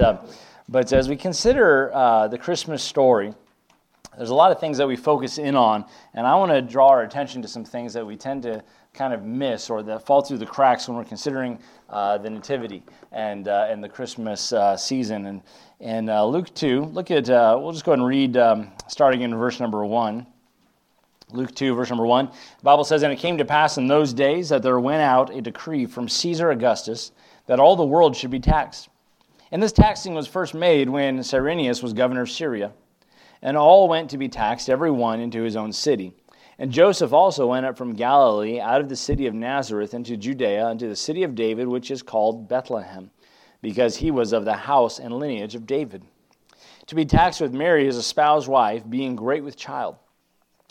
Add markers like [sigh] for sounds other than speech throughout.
Uh, but as we consider uh, the Christmas story, there's a lot of things that we focus in on, and I want to draw our attention to some things that we tend to kind of miss or that fall through the cracks when we're considering uh, the Nativity and, uh, and the Christmas uh, season. And, and uh, Luke 2, look at, we'll just go ahead and read um, starting in verse number 1. Luke 2, verse number 1. The Bible says, And it came to pass in those days that there went out a decree from Caesar Augustus that all the world should be taxed. And this taxing was first made when Cyrenius was governor of Syria. And all went to be taxed, every one into his own city. And Joseph also went up from Galilee out of the city of Nazareth into Judea, unto the city of David, which is called Bethlehem, because he was of the house and lineage of David. To be taxed with Mary, his espoused wife, being great with child.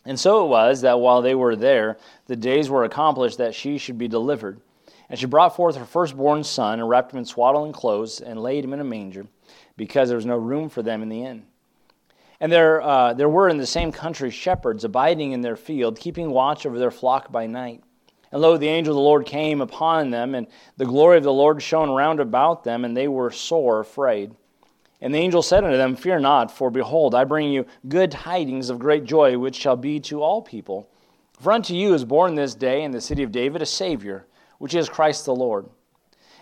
And so it was that while they were there, the days were accomplished that she should be delivered. And she brought forth her firstborn son, and wrapped him in swaddling clothes, and laid him in a manger, because there was no room for them in the inn. And there, uh, there were in the same country shepherds abiding in their field, keeping watch over their flock by night. And lo, the angel of the Lord came upon them, and the glory of the Lord shone round about them, and they were sore afraid. And the angel said unto them, Fear not, for behold, I bring you good tidings of great joy, which shall be to all people. For unto you is born this day in the city of David a Savior which is Christ the Lord.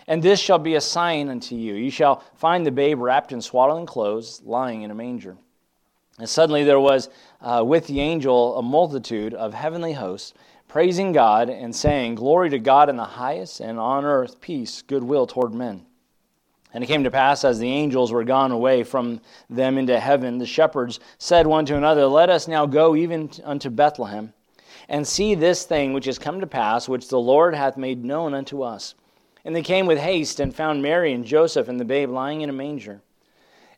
And this shall be a sign unto you. You shall find the babe wrapped in swaddling clothes, lying in a manger. And suddenly there was uh, with the angel a multitude of heavenly hosts, praising God and saying, Glory to God in the highest, and on earth peace, goodwill toward men. And it came to pass, as the angels were gone away from them into heaven, the shepherds said one to another, Let us now go even unto Bethlehem and see this thing which is come to pass, which the Lord hath made known unto us. And they came with haste and found Mary and Joseph and the babe lying in a manger.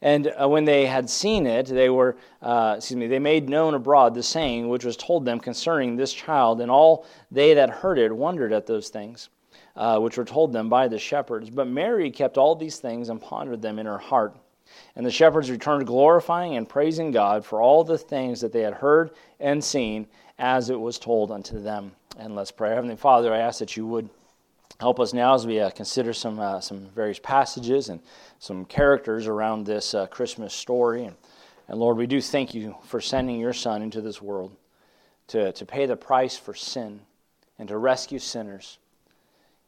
And uh, when they had seen it, they were, uh, excuse me, they made known abroad the saying which was told them concerning this child, and all they that heard it wondered at those things uh, which were told them by the shepherds. But Mary kept all these things and pondered them in her heart. And the shepherds returned glorifying and praising God for all the things that they had heard and seen, as it was told unto them. And let's pray. Heavenly Father, I ask that you would help us now as we uh, consider some, uh, some various passages and some characters around this uh, Christmas story. And, and Lord, we do thank you for sending your Son into this world to, to pay the price for sin and to rescue sinners.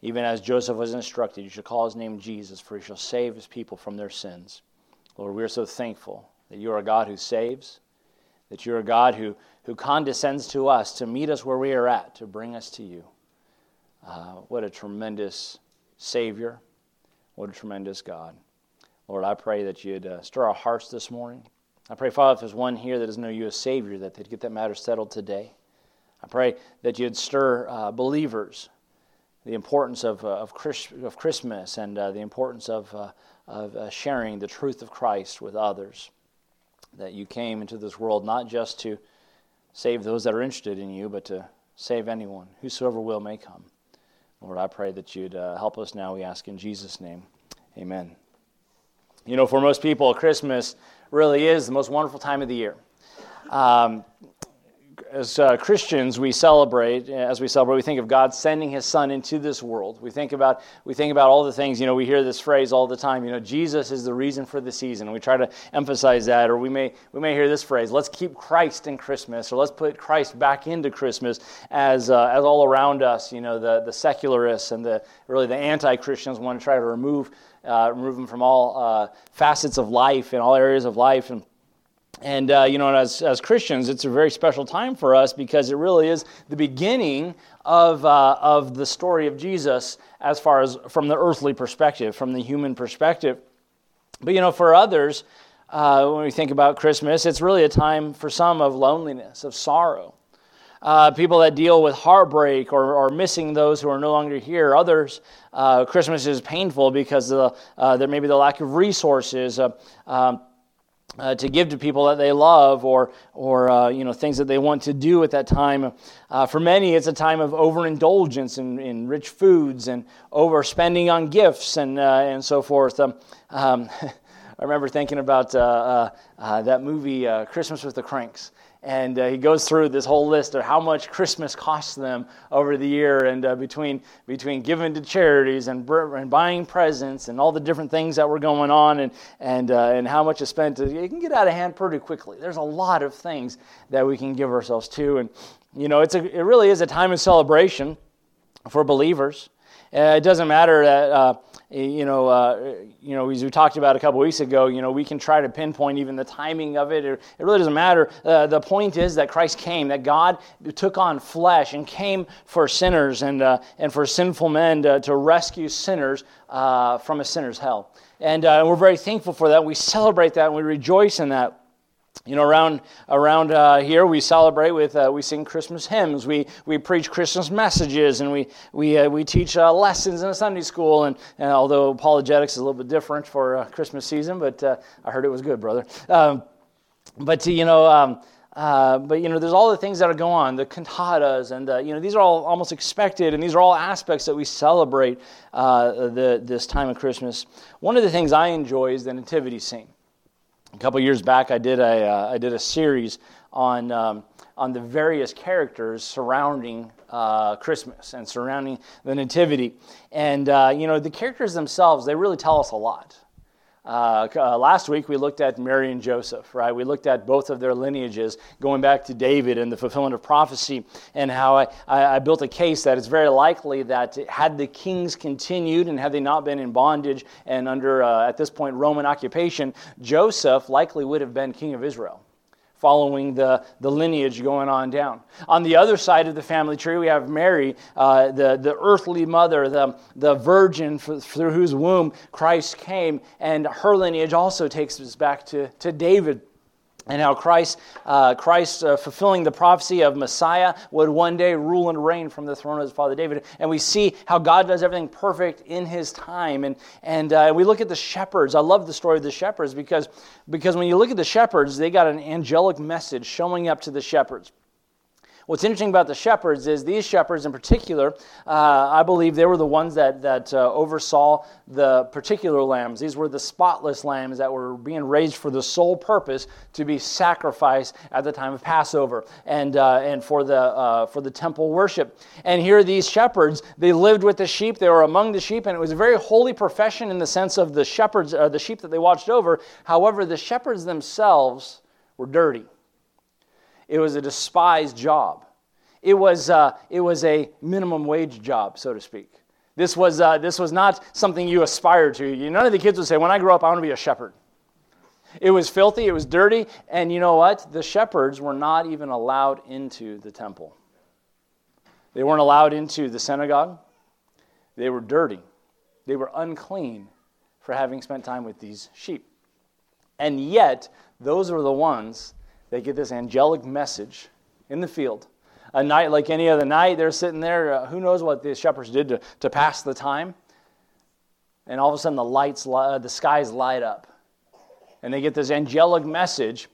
Even as Joseph was instructed, you should call his name Jesus, for he shall save his people from their sins. Lord, we are so thankful that you are a God who saves, that you're a God who, who condescends to us to meet us where we are at, to bring us to you. Uh, what a tremendous Savior. What a tremendous God. Lord, I pray that you'd uh, stir our hearts this morning. I pray, Father, if there's one here that doesn't know you as Savior, that they'd get that matter settled today. I pray that you'd stir uh, believers the importance of, uh, of, of, Christmas and uh, the importance of, uh, of sharing the truth of Christ with others. That you came into this world not just to save those that are interested in you, but to save anyone. Whosoever will may come. Lord, I pray that you'd uh, help us now, we ask in Jesus' name. Amen. You know, for most people, Christmas really is the most wonderful time of the year. Um, as uh, Christians, we celebrate, as we celebrate, we think of God sending his son into this world. We think about, we think about all the things, you know, we hear this phrase all the time, you know, Jesus is the reason for the season. We try to emphasize that, or we may, we may hear this phrase, let's keep Christ in Christmas, or let's put Christ back into Christmas as, uh, as all around us, you know, the, the secularists and the, really the anti-Christians want to try to remove, uh, remove them from all uh, facets of life and all areas of life. And and, uh, you know, as, as Christians, it's a very special time for us because it really is the beginning of, uh, of the story of Jesus as far as from the earthly perspective, from the human perspective. But, you know, for others, uh, when we think about Christmas, it's really a time for some of loneliness, of sorrow. Uh, people that deal with heartbreak or, or missing those who are no longer here. Others, uh, Christmas is painful because of the, uh, there may be the lack of resources. Uh, um, uh, to give to people that they love or, or uh, you know, things that they want to do at that time. Uh, for many, it's a time of overindulgence in, in rich foods and overspending on gifts and, uh, and so forth. Um, um, [laughs] I remember thinking about uh, uh, that movie, Christmas with the Cranks. And uh, he goes through this whole list of how much Christmas costs them over the year, and between, between giving to charities and, and buying presents and all the different things that were going on, and, and, and how much is spent. It can get out of hand pretty quickly. There's a lot of things that we can give ourselves to. And, you know, it's a, it really is a time of celebration for believers. Uh, it doesn't matter that, uh, you know, uh, you know, as we talked about a couple weeks ago, you know, we can try to pinpoint even the timing of it. It, really doesn't matter. Uh, the point is that Christ came, that God took on flesh and came for sinners and, uh, and for sinful men to, to rescue sinners uh, from a sinner's hell. And we're very thankful for that. We celebrate that and we rejoice in that you know around around uh, here we celebrate with uh, we sing christmas hymns. We we preach christmas messages and we we uh, we teach uh, lessons in a sunday school. And, and, although apologetics is a little bit different for uh, christmas season but uh, i heard it was good brother. Um, but you know um, but you know, there's all the things that are going on, the cantatas, and you know, these are all almost expected, and these are all aspects that we celebrate the, this time of Christmas. One of the things I enjoy is the nativity scene a couple years back, I did a, uh, I did a series on, um, on the various characters surrounding uh, Christmas and surrounding the Nativity. And, uh, you know, the characters themselves, they really tell us a lot. Uh, uh, last week we looked at Mary and Joseph, right? We looked at both of their lineages, going back to David and the fulfillment of prophecy, and how I, I, I built a case that it's very likely that had the kings continued and had they not been in bondage and under, uh, at this point, Roman occupation, Joseph likely would have been king of Israel following the, the lineage going on down. On the other side of the family tree, we have Mary, uh, the, the earthly mother, the, the virgin for, through whose womb Christ came, and her lineage also takes us back to, to David and how Christ, uh, Christ uh, fulfilling the prophecy of Messiah would one day rule and reign from the throne of his father David. And we see how God does everything perfect in his time. And, and uh, we look at the shepherds. I love the story of the shepherds because, because when you look at the shepherds, they got an angelic message showing up to the shepherds. What's interesting about the shepherds is these shepherds in particular, uh, I believe they were the ones that, that uh, oversaw the particular lambs. These were the spotless lambs that were being raised for the sole purpose to be sacrificed at the time of Passover and, uh, and for, the, uh, for the temple worship. And here, these shepherds, they lived with the sheep, they were among the sheep, and it was a very holy profession in the sense of the shepherds, uh, the sheep that they watched over. However, the shepherds themselves were dirty. It was a despised job. It was, uh, it was a minimum wage job, so to speak. This was, uh, this was not something you aspired to. None of the kids would say, When I grow up, I want to be a shepherd. It was filthy, it was dirty, and you know what? The shepherds were not even allowed into the temple. They weren't allowed into the synagogue. They were dirty. They were unclean for having spent time with these sheep. And yet, those were the ones they get this angelic message in the field. A night like any other night, they're sitting there. Uh, who knows what the shepherds did to, to pass the time? And all of a sudden, the lights, uh, the skies light up. And they get this angelic message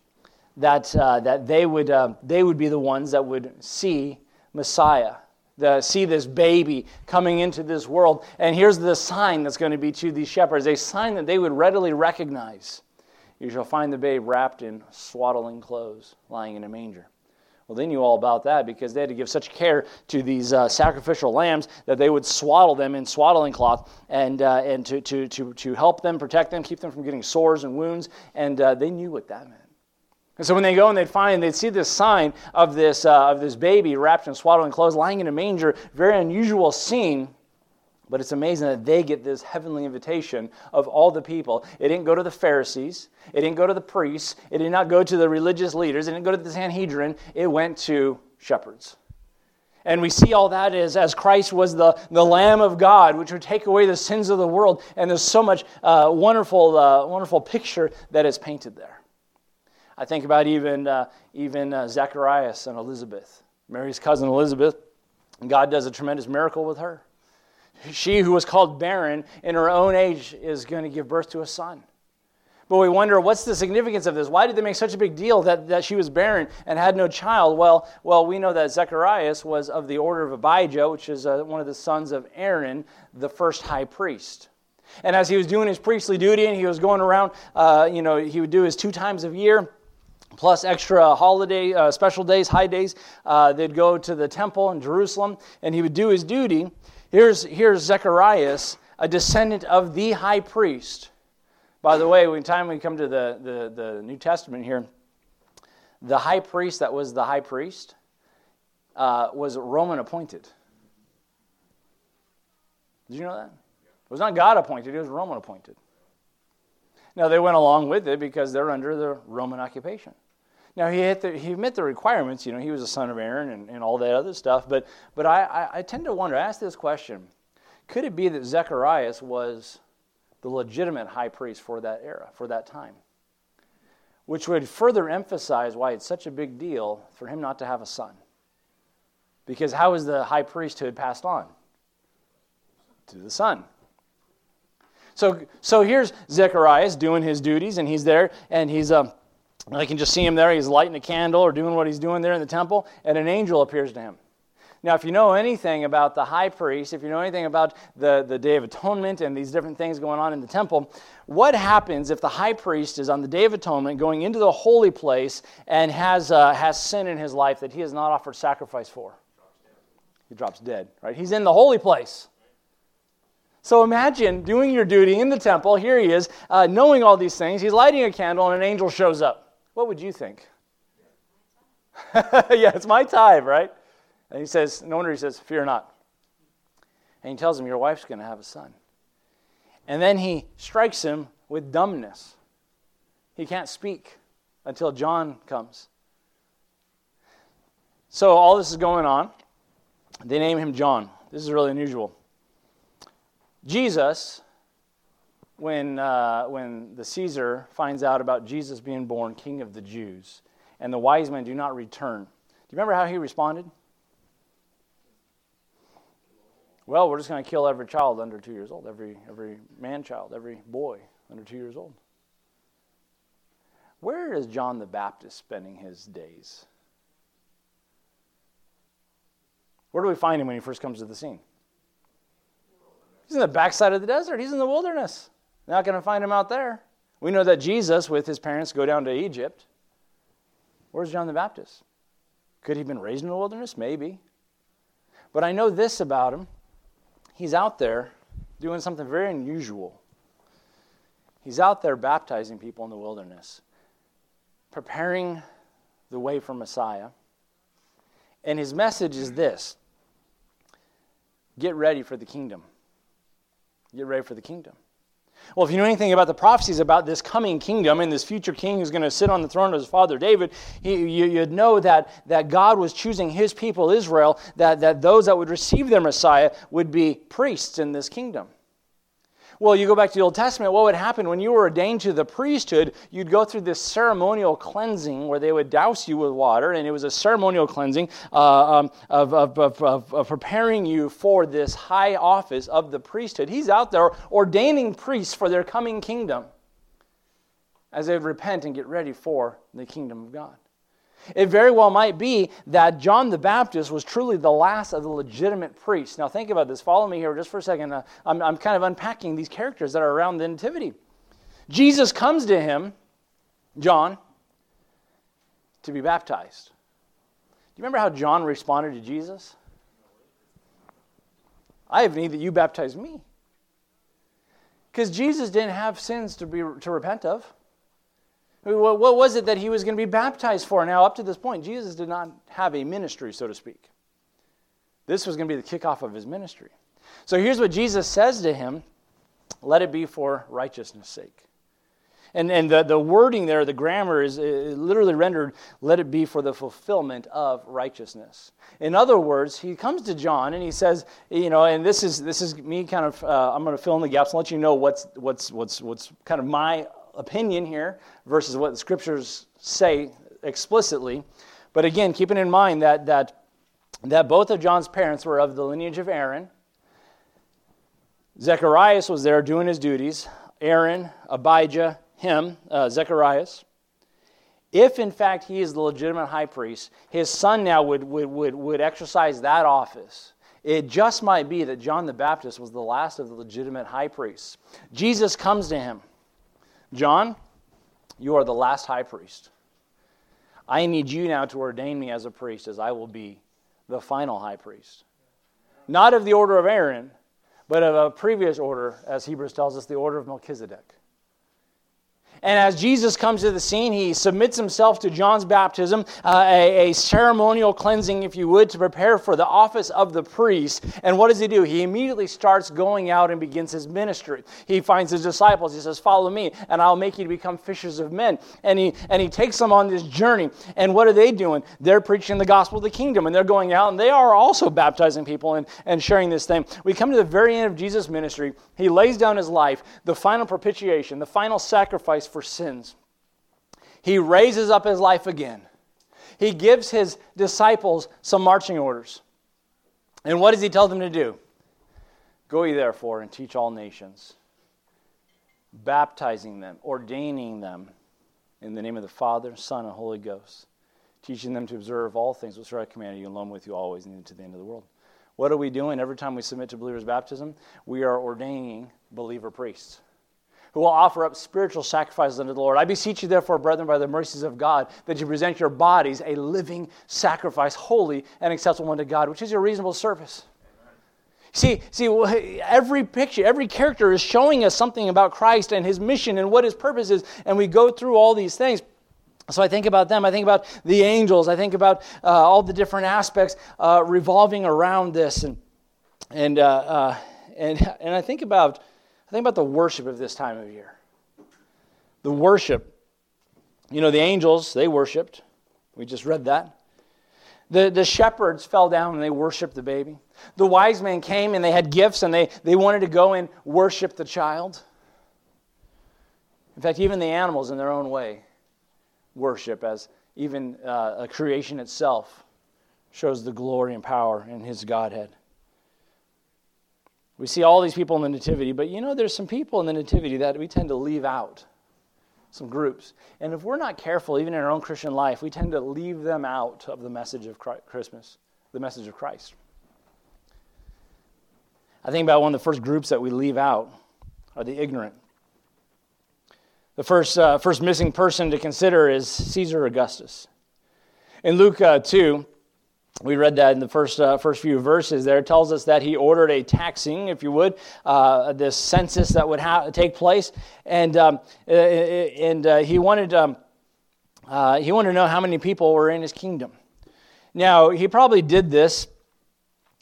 that, uh, that they, would, uh, they would be the ones that would see Messiah, the, see this baby coming into this world. And here's the sign that's going to be to these shepherds a sign that they would readily recognize you shall find the babe wrapped in swaddling clothes, lying in a manger. Well, they knew all about that because they had to give such care to these uh, sacrificial lambs that they would swaddle them in swaddling cloth and, uh, and to, to, to, to help them, protect them, keep them from getting sores and wounds. And uh, they knew what that meant. And so when they go and they'd find, they'd see this sign of this, uh, of this baby wrapped in swaddling clothes, lying in a manger, very unusual scene. But it's amazing that they get this heavenly invitation of all the people. It didn't go to the Pharisees. It didn't go to the priests. It did not go to the religious leaders. It didn't go to the Sanhedrin. It went to shepherds. And we see all that as, as Christ was the, the Lamb of God, which would take away the sins of the world. And there's so much uh, wonderful, uh, wonderful picture that is painted there. I think about even, uh, even uh, Zacharias and Elizabeth, Mary's cousin Elizabeth. God does a tremendous miracle with her. She who was called barren in her own age is going to give birth to a son. But we wonder what's the significance of this? Why did they make such a big deal that, that she was barren and had no child? Well, well, we know that Zacharias was of the order of Abijah, which is uh, one of the sons of Aaron, the first high priest. And as he was doing his priestly duty and he was going around, uh, you know, he would do his two times a year plus extra holiday, uh, special days, high days. Uh, they'd go to the temple in Jerusalem, and he would do his duty. Here's, here's Zacharias, a descendant of the high priest. By the way, when time we come to the, the, the New Testament here, the high priest that was the high priest uh, was Roman appointed. Did you know that? It was not God appointed, it was Roman appointed. Now, they went along with it because they're under the Roman occupation. Now, he, the, he met the requirements. You know, he was a son of Aaron and, and all that other stuff. But, but I, I, I tend to wonder, ask this question could it be that Zacharias was the legitimate high priest for that era, for that time? Which would further emphasize why it's such a big deal for him not to have a son. Because how is the high priesthood passed on? To the son. So, so here's Zechariah doing his duties, and he's there, and he's, um, I can just see him there. He's lighting a candle or doing what he's doing there in the temple, and an angel appears to him. Now, if you know anything about the high priest, if you know anything about the, the Day of Atonement and these different things going on in the temple, what happens if the high priest is on the Day of Atonement going into the holy place and has, uh, has sin in his life that he has not offered sacrifice for? He drops dead, right? He's in the holy place. So imagine doing your duty in the temple. Here he is, uh, knowing all these things. He's lighting a candle, and an angel shows up. What would you think? [laughs] yeah, it's my time, right? And he says, No wonder he says, Fear not. And he tells him, Your wife's going to have a son. And then he strikes him with dumbness. He can't speak until John comes. So all this is going on. They name him John. This is really unusual. Jesus, when, uh, when the Caesar finds out about Jesus being born king of the Jews, and the wise men do not return, do you remember how he responded? Well, we're just going to kill every child under two years old, every, every man child, every boy under two years old. Where is John the Baptist spending his days? Where do we find him when he first comes to the scene? He's in the backside of the desert. He's in the wilderness. Not going to find him out there. We know that Jesus, with his parents, go down to Egypt. Where's John the Baptist? Could he have been raised in the wilderness? Maybe. But I know this about him. He's out there doing something very unusual. He's out there baptizing people in the wilderness, preparing the way for Messiah. And his message is this get ready for the kingdom. Get ready for the kingdom. Well, if you know anything about the prophecies about this coming kingdom and this future king who's going to sit on the throne of his father David, you, would know that, that God was choosing his people, Israel, that, that those that would receive their Messiah would be priests in this kingdom. Well, you go back to the Old Testament, what would happen when you were ordained to the priesthood? You'd go through this ceremonial cleansing where they would douse you with water, and it was a ceremonial cleansing uh, um, of, of, of, of, preparing you for this high office of the priesthood. He's out there ordaining priests for their coming kingdom as they repent and get ready for the kingdom of God. It very well might be that John the Baptist was truly the last of the legitimate priests. Now, think about this. Follow me here just for a second. Uh, I'm, I'm kind of unpacking these characters that are around the Nativity. Jesus comes to him, John, to be baptized. Do you remember how John responded to Jesus? I have need that you baptize me. Because Jesus didn't have sins to, be, to repent of. What was it that he was going to be baptized for? Now, up to this point, Jesus did not have a ministry, so to speak. This was going to be the kickoff of his ministry. So here's what Jesus says to him let it be for righteousness' sake. And, and the, the wording there, the grammar is literally rendered, let it be for the fulfillment of righteousness. In other words, he comes to John and he says, you know, and this is, this is me kind of, uh, I'm going to fill in the gaps and let you know what's, what's, what's, what's kind of my opinion here versus what the scriptures say explicitly. But again, keeping in mind that, that, that both of John's parents were of the lineage of Aaron. Zechariah was there doing his duties. Aaron, Abijah, him, uh, Zechariah. If in fact he is the legitimate high priest, his son now would, would, would, would exercise that office it just might be that John the Baptist was the last of the legitimate high priests. Jesus comes to him John, you are the last high priest. I need you now to ordain me as a priest, as I will be the final high priest. Not of the order of Aaron, but of a previous order, as Hebrews tells us, the order of Melchizedek. And as Jesus comes to the scene, he submits himself to John's baptism, uh, a, a, ceremonial cleansing, if you would, to prepare for the office of the priest. And what does he do? He immediately starts going out and begins his ministry. He finds his disciples. He says, Follow me, and I'll make you to become fishers of men. And he, and he takes them on this journey. And what are they doing? They're preaching the gospel of the kingdom, and they're going out, and they are also baptizing people and, and sharing this thing. We come to the very end of Jesus' ministry. He lays down his life, the final propitiation, the final sacrifice for sins. He raises up his life again. He gives his disciples some marching orders. And what does he tell them to do? Go ye therefore and teach all nations, baptizing them, ordaining them in the name of the Father, Son, and Holy Ghost, teaching them to observe all things which I commanded you, lo, with you always, and to the end of the world. What are we doing every time we submit to believers' baptism? We are ordaining believer priests who will offer up spiritual sacrifices unto the Lord. I beseech you, therefore, brethren, by the mercies of God, that you present your bodies a living sacrifice, holy and acceptable unto God, which is your reasonable service. See, see, every picture, every character is showing us something about Christ and his mission and what his purpose is, and we go through all these things. So I think about them. I think about the angels. I think about uh, all the different aspects uh, revolving around this, and and uh, uh and and I think about I think about the worship of this time of year. The worship. You know, the angels, they worshiped. We just read that. The, the shepherds fell down and they worshiped the baby. The wise men came and they had gifts and they, they wanted to go and worship the child. In fact, even the animals, in their own way, worship as even uh, a creation itself shows the glory and power in his Godhead. We see all these people in the Nativity, but you know, there's some people in the Nativity that we tend to leave out, some groups. And if we're not careful, even in our own Christian life, we tend to leave them out of the message of Christmas, the message of Christ. I think about one of the first groups that we leave out are the ignorant. The first, uh, first missing person to consider is Caesar Augustus. In Luke uh, 2, we read that in the first, uh, first few verses there. It tells us that he ordered a taxing, if you would, uh, this census that would ha- take place. And, um, uh, and uh, he, wanted, um, uh, he wanted to know how many people were in his kingdom. Now, he probably did this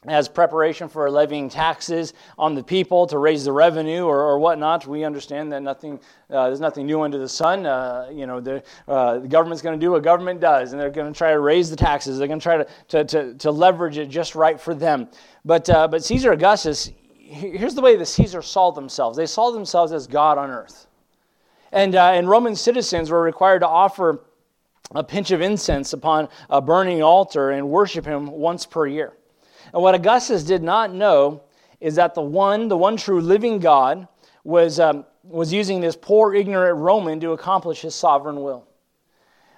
as preparation for levying taxes on the people to raise the revenue or, or whatnot. We understand that nothing, uh, there's nothing new under the sun. Uh, you know, the, uh, the government's going to do what government does, and they're going to try to raise the taxes. They're going to try to, to, to, leverage it just right for them. But, uh, but Caesar Augustus, here's the way the Caesars saw themselves. They saw themselves as God on earth. And, uh, and Roman citizens were required to offer a pinch of incense upon a burning altar and worship him once per year. And what Augustus did not know is that the one, the one true living God, was, um, was using this poor, ignorant Roman to accomplish his sovereign will.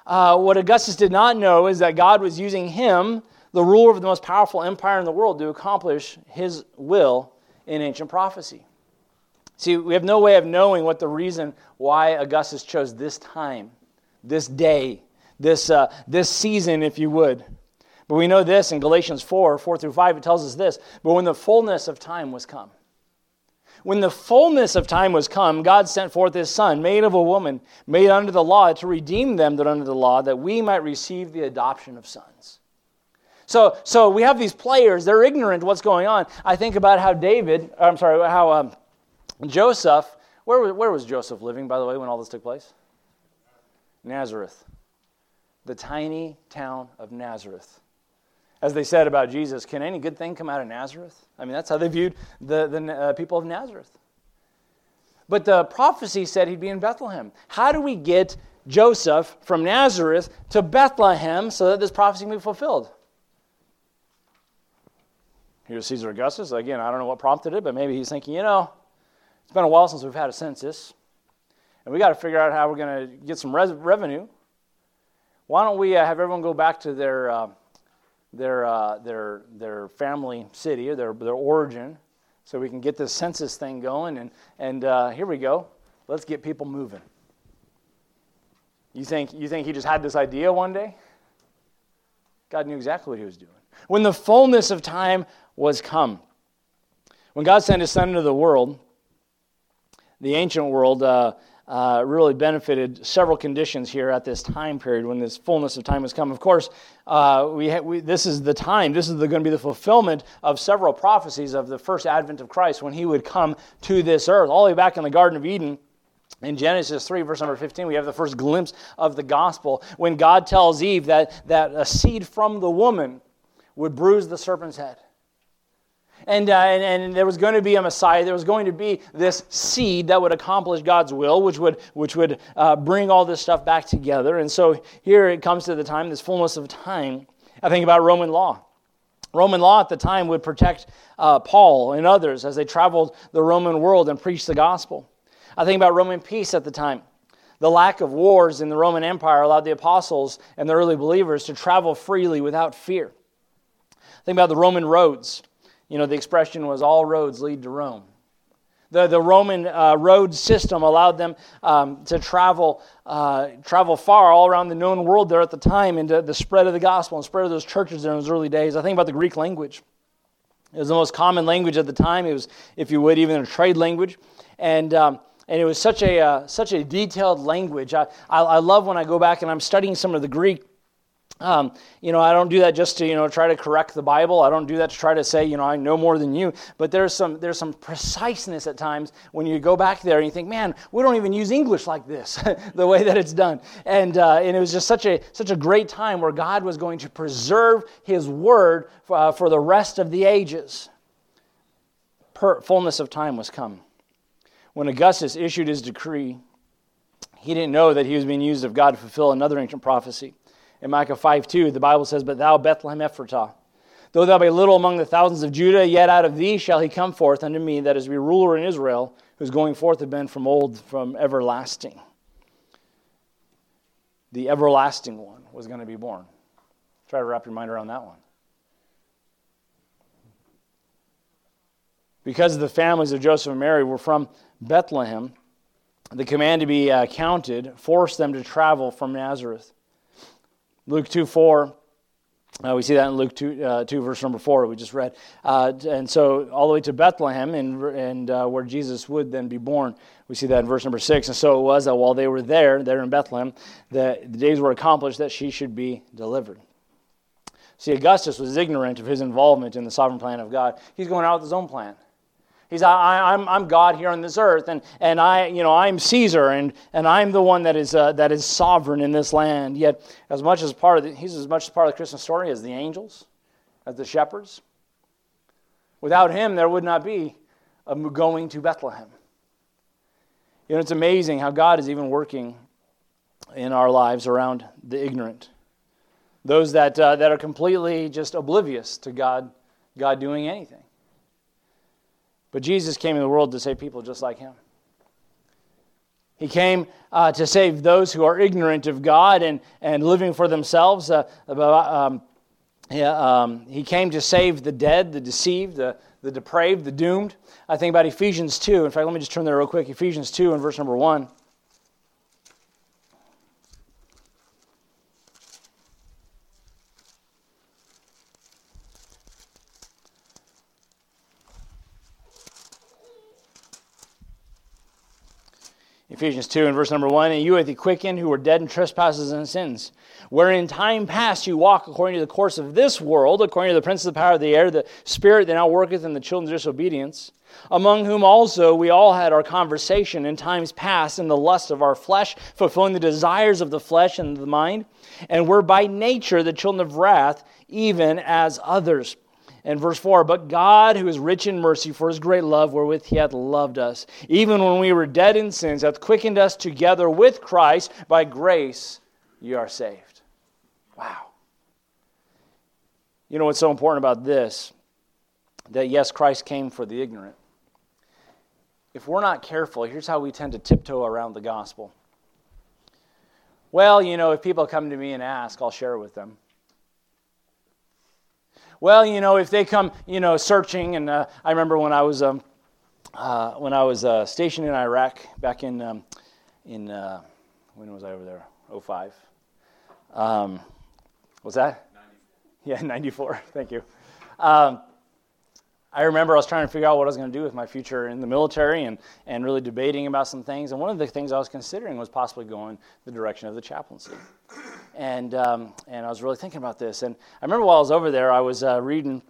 Uh, what Augustus did not know is that God was using him, the ruler of the most powerful empire in the world, to accomplish his will in ancient prophecy. See, we have no way of knowing what the reason why Augustus chose this time, this day, this, uh, this season, if you would. But we know this in Galatians 4 4 through 5, it tells us this. But when the fullness of time was come, when the fullness of time was come, God sent forth his Son, made of a woman, made under the law, to redeem them that under the law, that we might receive the adoption of sons. So, so we have these players, they're ignorant what's going on. I think about how David, I'm sorry, how um, Joseph, where, where was Joseph living, by the way, when all this took place? Nazareth, the tiny town of Nazareth as they said about Jesus, can any good thing come out of Nazareth? I mean, that's how they viewed the, the uh, people of Nazareth. But the prophecy said he'd be in Bethlehem. How do we get Joseph from Nazareth to Bethlehem so that this prophecy can be fulfilled? Here's Caesar Augustus. Again, I don't know what prompted it, but maybe he's thinking, you know, it's been a while since we've had a census, and we got to figure out how we're going to get some res- revenue. Why don't we uh, have everyone go back to their. Uh, their, uh, their, their family city or their, their origin so we can get this census thing going. And, and uh, here we go. Let's get people moving. You think, you think he just had this idea one day? God knew exactly what he was doing. When the fullness of time was come, when God sent his son into the world, the ancient world, uh, uh, really benefited several conditions here at this time period when this fullness of time has come. Of course, uh, we, ha- we, this is the time, this is going to be the fulfillment of several prophecies of the first advent of Christ when he would come to this earth. All the way back in the Garden of Eden, in Genesis 3, verse number 15, we have the first glimpse of the gospel when God tells Eve that, that a seed from the woman would bruise the serpent's head and, uh, and, and, there was going to be a Messiah. There was going to be this seed that would accomplish God's will, which would, which would uh, bring all this stuff back together. And so here it comes to the time, this fullness of time. I think about Roman law. Roman law at the time would protect uh, Paul and others as they traveled the Roman world and preached the gospel. I think about Roman peace at the time. The lack of wars in the Roman Empire allowed the apostles and the early believers to travel freely without fear. Think about the Roman roads. You know, the expression was all roads lead to Rome. The, the Roman uh, road system allowed them um, to travel, uh, travel far all around the known world there at the time into the spread of the gospel and spread of those churches in those early days. I think about the Greek language. It was the most common language at the time. It was, if you would, even a trade language. And, um, and it was such a, uh, such a detailed language. I, I, I love when I go back and I'm studying some of the Greek um, you know, I don't do that just to you know try to correct the Bible. I don't do that to try to say you know I know more than you. But there's some there's some preciseness at times when you go back there and you think, man, we don't even use English like this, [laughs] the way that it's done. And uh, and it was just such a such a great time where God was going to preserve His word for, uh, for the rest of the ages. Per, fullness of time was come. When Augustus issued his decree, he didn't know that he was being used of God to fulfill another ancient prophecy. In Micah 5 2, the Bible says, But thou, Bethlehem Ephratah, though thou be little among the thousands of Judah, yet out of thee shall he come forth unto me, that is to be ruler in Israel, whose going forth had been from old, from everlasting. The everlasting one was going to be born. Try to wrap your mind around that one. Because the families of Joseph and Mary were from Bethlehem, the command to be uh, counted forced them to travel from Nazareth. Luke 2 4, uh, we see that in Luke 2, uh, 2, verse number 4, we just read. Uh, and so, all the way to Bethlehem, and, and uh, where Jesus would then be born. We see that in verse number 6. And so it was that while they were there, there in Bethlehem, that the days were accomplished that she should be delivered. See, Augustus was ignorant of his involvement in the sovereign plan of God. He's going out with his own plan. He's, I, I'm, I'm God here on this earth, and, and I, you know, I'm Caesar, and, and I'm the one that is, uh, that is sovereign in this land. Yet, as much as part of the, he's as much part of the Christmas story as the angels, as the shepherds. Without him, there would not be a going to Bethlehem. You know, it's amazing how God is even working in our lives around the ignorant. Those that, uh, that are completely just oblivious to God, God doing anything. But Jesus came in the world to save people just like him. He came uh, to save those who are ignorant of God and, and living for themselves. Uh, um, yeah, um, he came to save the dead, the deceived, the, the depraved, the doomed. I think about Ephesians 2. In fact, let me just turn there real quick. Ephesians 2 and verse number 1. Ephesians 2 and verse number 1 And you are the quickened who were dead in trespasses and sins, wherein time past you walk according to the course of this world, according to the prince of the power of the air, the spirit that now worketh in the children of disobedience, among whom also we all had our conversation in times past in the lust of our flesh, fulfilling the desires of the flesh and the mind, and were by nature the children of wrath, even as others. And verse 4 But God, who is rich in mercy for his great love wherewith he hath loved us, even when we were dead in sins, hath quickened us together with Christ. By grace ye are saved. Wow. You know what's so important about this? That yes, Christ came for the ignorant. If we're not careful, here's how we tend to tiptoe around the gospel. Well, you know, if people come to me and ask, I'll share it with them. Well, you know, if they come, you know, searching, and uh, I remember when I was um, uh, when I was uh, stationed in Iraq back in um, in uh, when was I over there? 05. Um, was that? 94. Yeah, [laughs] 94. Thank you. Um, I remember I was trying to figure out what I was going to do with my future in the military and, and really debating about some things. And one of the things I was considering was possibly going the direction of the chaplaincy. And, um, and I was really thinking about this. And I remember while I was over there, I was uh, reading,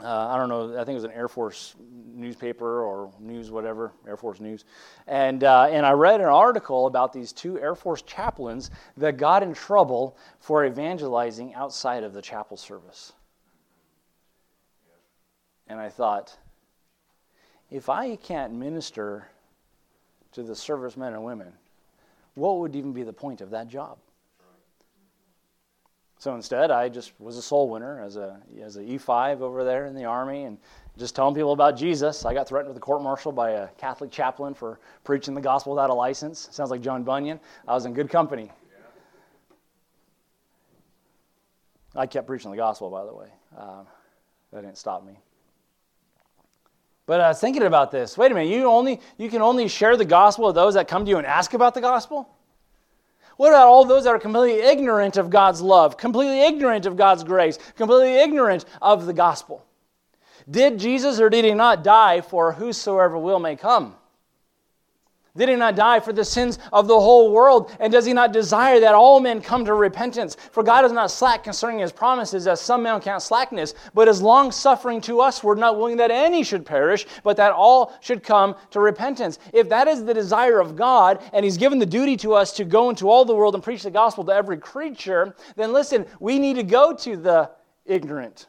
uh, I don't know, I think it was an Air Force newspaper or news, whatever, Air Force News. And, uh, and I read an article about these two Air Force chaplains that got in trouble for evangelizing outside of the chapel service. And I thought, if I can't minister to the servicemen and women, what would even be the point of that job? So instead, I just was a soul winner as a as an E5 over there in the army, and just telling people about Jesus. I got threatened with a court martial by a Catholic chaplain for preaching the gospel without a license. Sounds like John Bunyan. I was in good company. I kept preaching the gospel, by the way. Uh, that didn't stop me. But I was thinking about this. Wait a minute, you only you can only share the gospel with those that come to you and ask about the gospel? What about all those that are completely ignorant of God's love, completely ignorant of God's grace, completely ignorant of the gospel? Did Jesus or did he not die for whosoever will may come? Did he not die for the sins of the whole world? And does he not desire that all men come to repentance? For God is not slack concerning his promises, as some men count slackness, but is long suffering to us. We're not willing that any should perish, but that all should come to repentance. If that is the desire of God, and he's given the duty to us to go into all the world and preach the gospel to every creature, then listen, we need to go to the ignorant,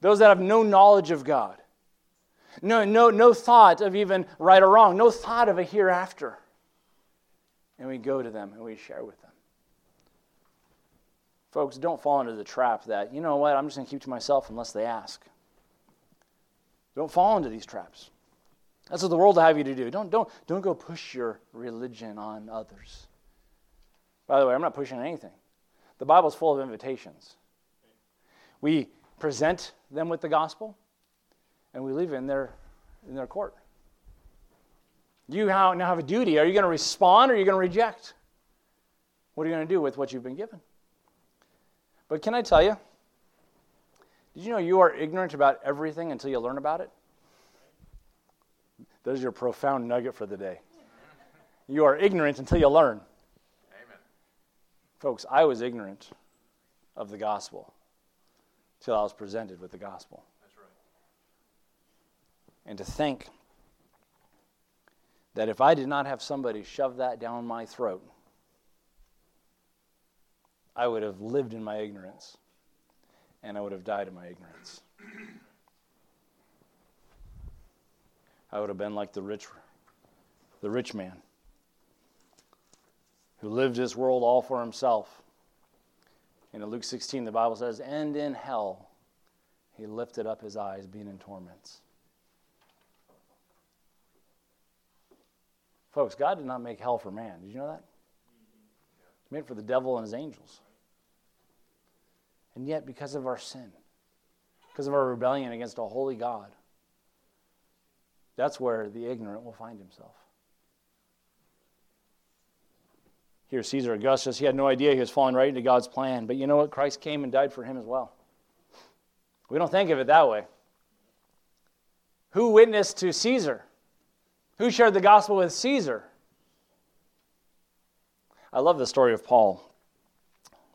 those that have no knowledge of God. No, no, no thought of even right or wrong, no thought of a hereafter. And we go to them and we share with them. Folks, don't fall into the trap that, you know what, I'm just going to keep to myself unless they ask. Don't fall into these traps. That's what the world will have you to do. Don't, don't, don't go push your religion on others. By the way, I'm not pushing anything. The Bible's full of invitations. We present them with the gospel, and we leave it in their, in their court. You now have a duty. Are you going to respond or are you going to reject? What are you going to do with what you've been given? But can I tell you, did you know you are ignorant about everything until you learn about it? There's your profound nugget for the day. You are ignorant until you learn. Amen. Folks, I was ignorant of the gospel until I was presented with the gospel and to think that if I did not have somebody shove that down my throat, I would have lived in my ignorance and I would have died in my ignorance. I would have been like the rich the rich man who lived his world all for himself. And in Luke 16 the Bible says, "And in hell he lifted up his eyes being in torments." Folks, God did not make hell for man. Did you know that? He made for the devil and his angels. And yet, because of our sin, because of our rebellion against a holy God, that's where the ignorant will find himself. Here, Caesar Augustus, he had no idea he was falling right into God's plan. But you know what? Christ came and died for him as well. We don't think of it that way. Who witnessed to Caesar? Who shared the gospel with Caesar? I love the story of Paul.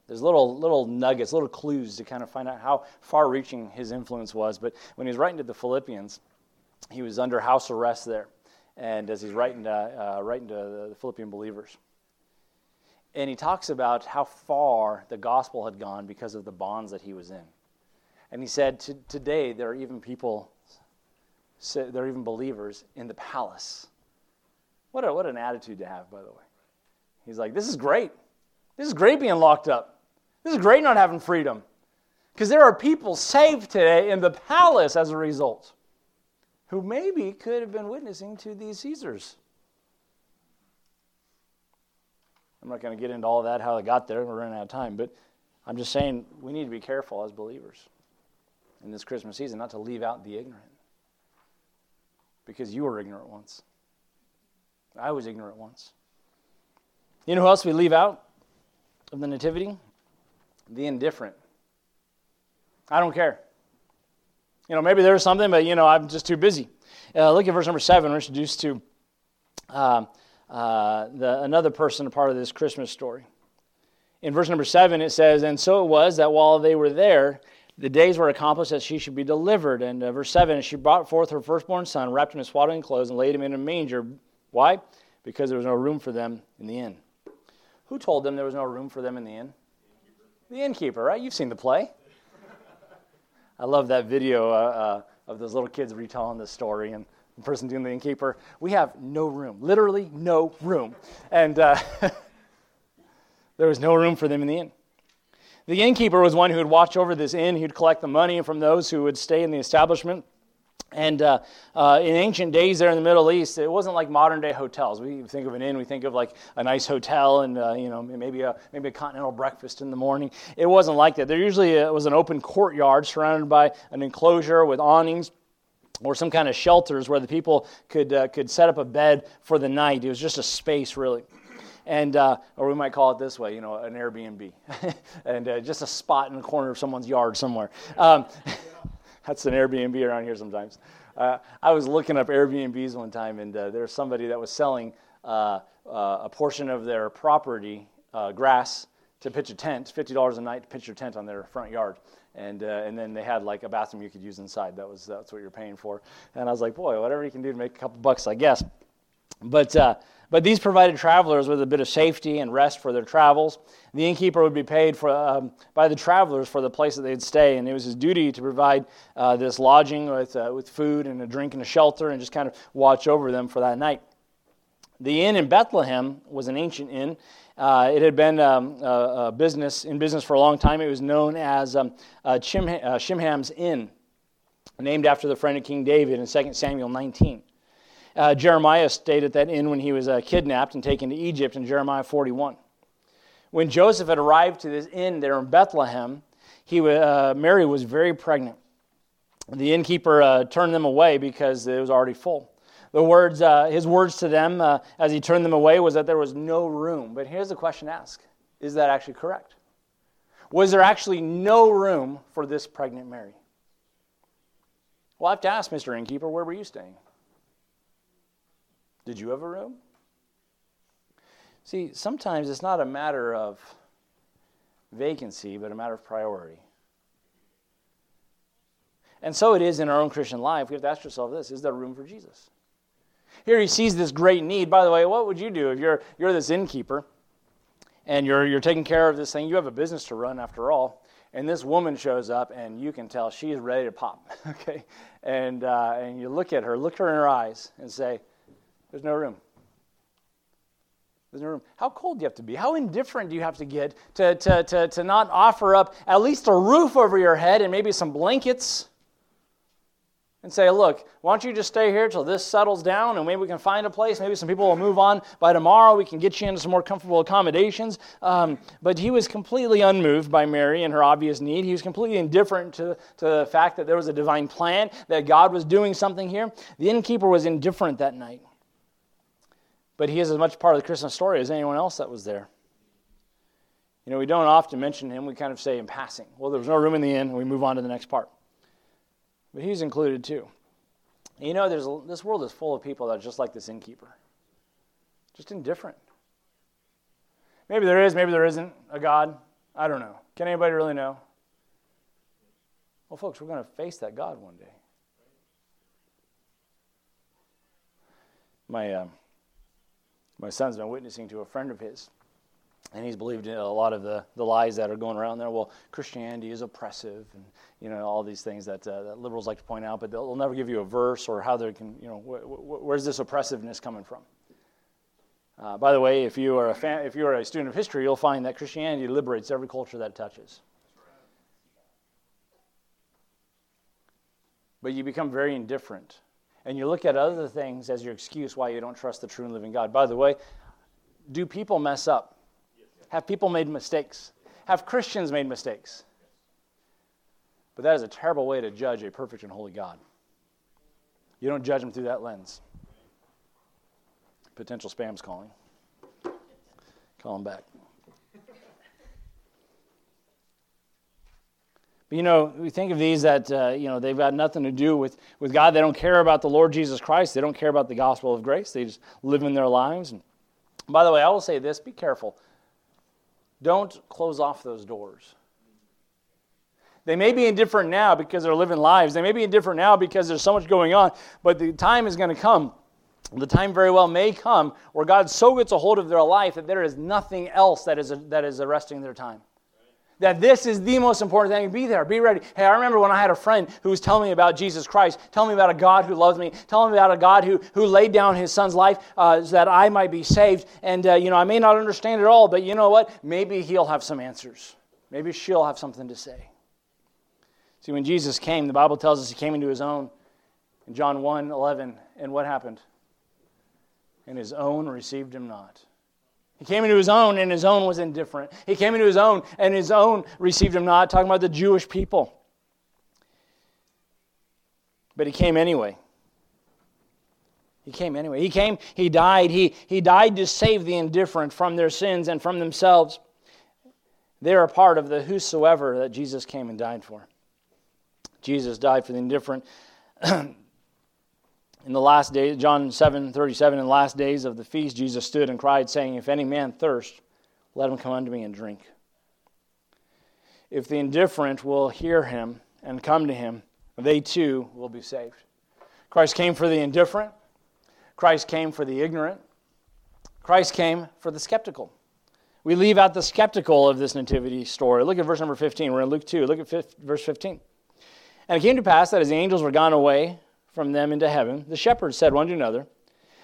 There's little little nuggets, little clues to kind of find out how far-reaching his influence was. But when he's writing to the Philippians, he was under house arrest there, and as he's writing to, uh, writing to the Philippian believers, and he talks about how far the gospel had gone because of the bonds that he was in. And he said, Today there are even people they're even believers in the palace. What, a, what an attitude to have, by the way. He's like, this is great. This is great being locked up. This is great not having freedom. Because there are people saved today in the palace as a result who maybe could have been witnessing to these Caesars. I'm not going to get into all that, how they got there. We're running out of time. But I'm just saying we need to be careful as believers in this Christmas season not to leave out the ignorant. Because you were ignorant once. I was ignorant once. You know who else we leave out of the Nativity? The indifferent. I don't care. You know, maybe there's something, but, you know, I'm just too busy. Uh, look at verse number seven. We're introduced to uh, uh, the, another person, a part of this Christmas story. In verse number seven, it says, And so it was that while they were there, the days were accomplished that she should be delivered. And uh, verse 7 she brought forth her firstborn son, wrapped him in swaddling clothes, and laid him in a manger. Why? Because there was no room for them in the inn. Who told them there was no room for them in the inn? The innkeeper, right? You've seen the play. I love that video uh, uh, of those little kids retelling the story and the person doing the innkeeper. We have no room, literally no room. And uh, [laughs] there was no room for them in the inn. The innkeeper was one who would watch over this inn. He'd collect the money from those who would stay in the establishment. And uh, uh, in ancient days there in the Middle East, it wasn't like modern day hotels. We think of an inn, we think of like a nice hotel and uh, you know maybe a maybe a continental breakfast in the morning. It wasn't like that. There usually uh, was an open courtyard surrounded by an enclosure with awnings or some kind of shelters where the people could uh, could set up a bed for the night. It was just a space really and uh, or we might call it this way, you know, an Airbnb, [laughs] and uh, just a spot in the corner of someone's yard somewhere. Um, [laughs] that's an Airbnb around here sometimes. Uh, I was looking up Airbnbs one time, and uh, there was somebody that was selling uh, uh, a portion of their property, grass, to pitch a tent, fifty dollars a night to pitch your tent on their front yard. And, and then they had like a bathroom you could use inside. That was that's what you're paying for. And I was like, boy, whatever you can do to make a couple bucks, I guess. But but these provided travelers with a bit of safety and rest for their travels. The innkeeper would be paid for, um, by the travelers for the place that they'd stay, and it was his duty to provide uh, this lodging with, uh, with food and a drink and a shelter and just kind of watch over them for that night. The inn in Bethlehem was an ancient inn. Uh, it had been um, a, a business in business for a long time. It was known as um, uh, uh, Chimham's Inn, named after the friend of King David in 2 Samuel 19. Uh, Jeremiah stayed at that inn when he was uh, kidnapped and taken to Egypt in Jeremiah 41. When Joseph had arrived to this inn there in Bethlehem, he, uh, Mary was very pregnant. The innkeeper uh, turned them away because it was already full. The words, uh, his words to them uh, as he turned them away was that there was no room. But here's the question to ask Is that actually correct? Was there actually no room for this pregnant Mary? Well, I have to ask Mr. Innkeeper, where were you staying? Did you have a room? See, sometimes it's not a matter of vacancy, but a matter of priority. And so it is in our own Christian life. We have to ask ourselves this is there room for Jesus? Here he sees this great need. By the way, what would you do if you're, you're this innkeeper and you're, you're taking care of this thing? You have a business to run after all. And this woman shows up, and you can tell she's ready to pop. [laughs] okay? And, uh, and you look at her, look her in her eyes, and say, there's no room. There's no room. How cold do you have to be? How indifferent do you have to get to, to, to, to not offer up at least a roof over your head and maybe some blankets? and say, look, why don't you just stay here till this settles down and maybe we can find a place. Maybe some people will move on by tomorrow. We can get you into some more comfortable accommodations. Um, but he was completely unmoved by Mary and her obvious need. He was completely indifferent to, to the fact that there was a divine plan, that God was doing something here. The innkeeper was indifferent that night. But he is as much part of the Christmas story as anyone else that was there. You know, we don't often mention him. We kind of say in passing, well, there was no room in the inn, and we move on to the next part. But he's included too. And you know, there's a, this world is full of people that are just like this innkeeper, just indifferent. Maybe there is, maybe there isn't a God. I don't know. Can anybody really know? Well, folks, we're going to face that God one day. My. Um, my son's been witnessing to a friend of his, and he's believed in a lot of the, the lies that are going around there. Well, Christianity is oppressive, and you know all these things that, uh, that liberals like to point out, but they'll, they'll, never give you a verse or how they can, you know, wh- wh- where's this oppressiveness coming from? Uh, by the way, if you are a fan, if you are a student of history, you'll find that Christianity liberates every culture that touches. But you become very indifferent and you look at other things as your excuse why you don't trust the true and living God. By the way, do people mess up? Have people made mistakes? have Christians made mistakes? But that is a terrible way to judge a perfect and holy God. You don't judge them through that lens. Potential spam's calling. Call them back. But you know, we think of these that uh, you know they've got nothing to do with, with God. They don't care about the Lord Jesus Christ. They don't care about the gospel of grace. They just live in their lives. And by the way, I will say this: be careful. Don't close off those doors. They may be indifferent now because they're living lives. They may be indifferent now because there's so much going on, but the time is going to come. The time very well may come where God so gets a hold of their life that there is nothing else that is, that is arresting their time. That this is the most important thing. Be there. Be ready. Hey, I remember when I had a friend who was telling me about Jesus Christ, telling me about a God who loves me, telling me about a God who, who laid down his son's life uh, so that I might be saved. And, uh, you know, I may not understand it all, but you know what? Maybe he'll have some answers. Maybe she'll have something to say. See, when Jesus came, the Bible tells us he came into his own in John 1 11. And what happened? And his own received him not. He came into his own, and his own was indifferent. He came into his own, and his own received him not, talking about the Jewish people. But he came anyway. He came anyway. He came, he died. He, he died to save the indifferent from their sins and from themselves. They're a part of the whosoever that Jesus came and died for. Jesus died for the indifferent. [clears throat] In the last days, John 7 37, in the last days of the feast, Jesus stood and cried, saying, If any man thirst, let him come unto me and drink. If the indifferent will hear him and come to him, they too will be saved. Christ came for the indifferent, Christ came for the ignorant, Christ came for the skeptical. We leave out the skeptical of this nativity story. Look at verse number 15. We're in Luke 2. Look at verse 15. And it came to pass that as the angels were gone away, from them into heaven, the shepherds said one to another,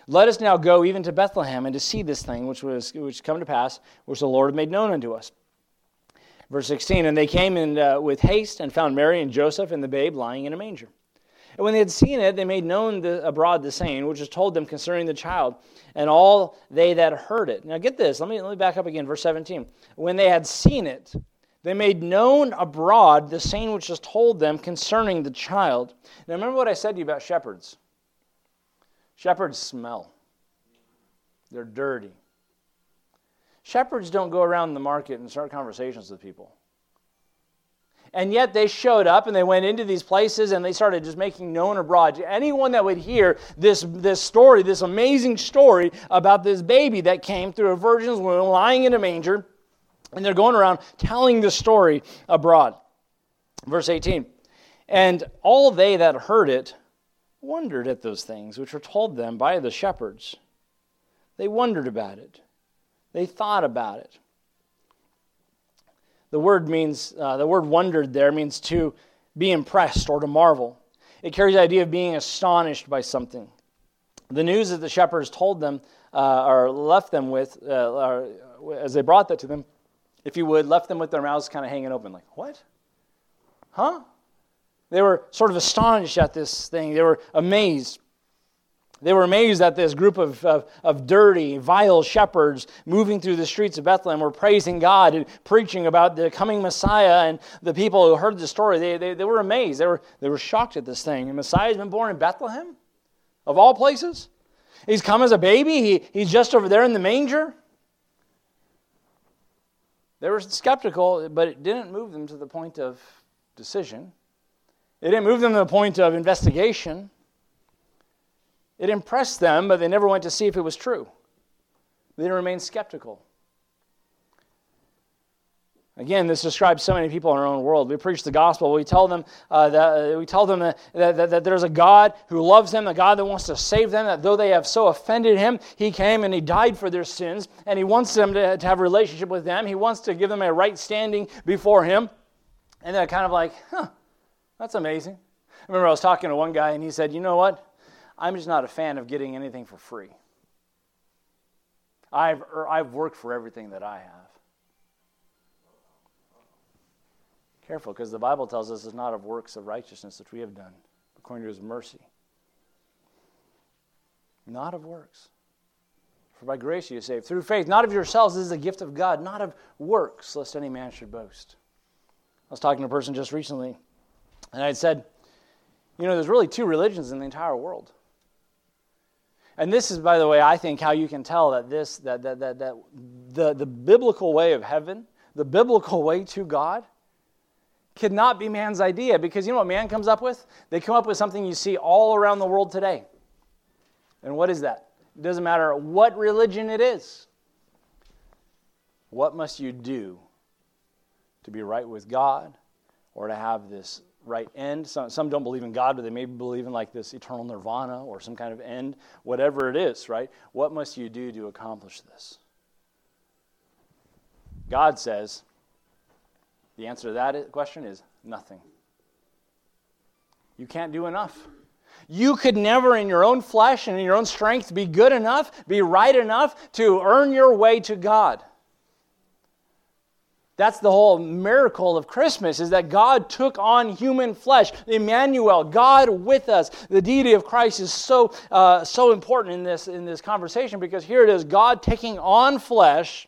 Let us now go even to Bethlehem and to see this thing which was which come to pass, which the Lord made known unto us. Verse 16, and they came in uh, with haste and found Mary and Joseph and the babe lying in a manger. And when they had seen it, they made known the, abroad the saying which was told them concerning the child, and all they that heard it. Now get this, let me, let me back up again, verse 17. When they had seen it, they made known abroad the saying which was told them concerning the child. Now, remember what I said to you about shepherds? Shepherds smell, they're dirty. Shepherds don't go around the market and start conversations with people. And yet they showed up and they went into these places and they started just making known abroad anyone that would hear this, this story, this amazing story about this baby that came through a virgin's womb lying in a manger and they're going around telling the story abroad. Verse 18. And all they that heard it wondered at those things which were told them by the shepherds. They wondered about it, they thought about it. The word means, uh, the word wondered there means to be impressed or to marvel. It carries the idea of being astonished by something. The news that the shepherds told them uh, or left them with, uh, or, as they brought that to them, if you would, left them with their mouths kind of hanging open, like, what? Huh? They were sort of astonished at this thing. They were amazed. They were amazed that this group of, of, of, dirty, vile shepherds moving through the streets of Bethlehem were praising God and preaching about the coming Messiah. And the people who heard the story, they, they, they were amazed. They were, they were shocked at this thing. The Messiah's been born in Bethlehem, of all places. He's come as a baby. He, he's just over there in the manger. They were skeptical, but it didn't move them to the point of decision. It didn't move them to the point of investigation. It impressed them, but they never went to see if it was true. They remained skeptical. Again, this describes so many people in our own world. We preach the gospel. We tell them uh, that uh, we tell them that, that, that, there's a God who loves them, a God that wants to save them. That though they have so offended Him, He came and He died for their sins, and He wants them to, to have a relationship with them. He wants to give them a right standing before Him. And they're kind of like, huh, that's amazing. I remember I was talking to one guy, and he said, "You know what? I'm just not a fan of getting anything for free. I've I've worked for everything that I have." Careful, because the Bible tells us it's not of works of righteousness which we have done, according to his mercy. Not of works. For by grace you are saved through faith, not of yourselves. This is a gift of God, not of works, lest any man should boast. I was talking to a person just recently, and I had said, you know, there's really two religions in the entire world. And this is, by the way, I think how you can tell that this, that, that, that, that the, the biblical way of heaven, the biblical way to God, could not be man's idea. Because you know what man comes up with? They come up with something you see all around the world today. And what is that? It doesn't matter what religion it is. What must you do to be right with God or to have this right end? Some, some don't believe in God, but they maybe believe in like this eternal nirvana or some kind of end, whatever it is, right? What must you do to accomplish this? God says the answer to that question is nothing. You can't do enough. You could never, in your own flesh and in your own strength, be good enough, be right enough to earn your way to God. That's the whole miracle of Christmas is that God took on human flesh. Emmanuel, God with us. The deity of Christ is so, uh, so important in this, in this conversation because here it is God taking on flesh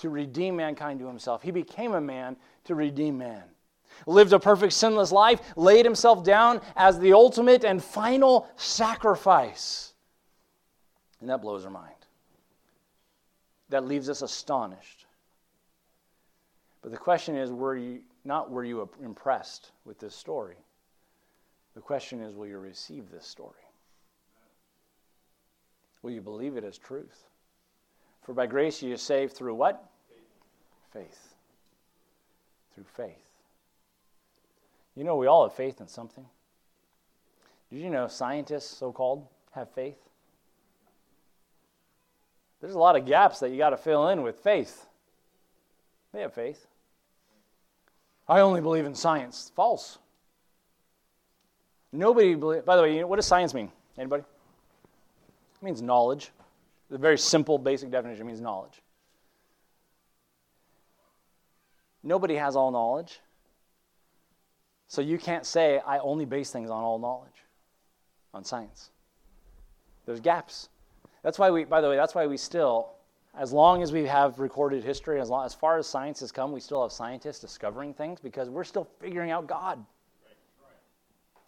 to redeem mankind to himself. He became a man to redeem man lived a perfect sinless life, laid himself down as the ultimate and final sacrifice. And that blows our mind. That leaves us astonished. But the question is, were you not were you impressed with this story? The question is, will you receive this story? Will you believe it as truth? For by grace you are saved through what? Faith. Through faith. You know, we all have faith in something. Did you know scientists, so called, have faith? There's a lot of gaps that you got to fill in with faith. They have faith. I only believe in science. False. Nobody believe, by the way, what does science mean? Anybody? It means knowledge. The very simple, basic definition means knowledge. Nobody has all knowledge. So you can't say, I only base things on all knowledge, on science. There's gaps. That's why we, by the way, that's why we still, as long as we have recorded history, as, long, as far as science has come, we still have scientists discovering things because we're still figuring out God.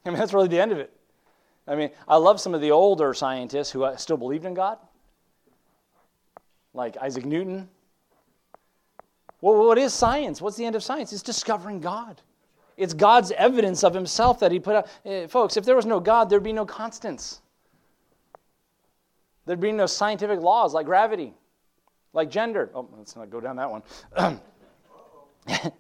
I mean, that's really the end of it. I mean, I love some of the older scientists who uh, still believed in God, like Isaac Newton. Well, what is science? What's the end of science? It's discovering God. It's God's evidence of himself that he put out. Uh, folks, if there was no God, there'd be no constants. There'd be no scientific laws like gravity, like gender. Oh, let's not go down that one. [laughs]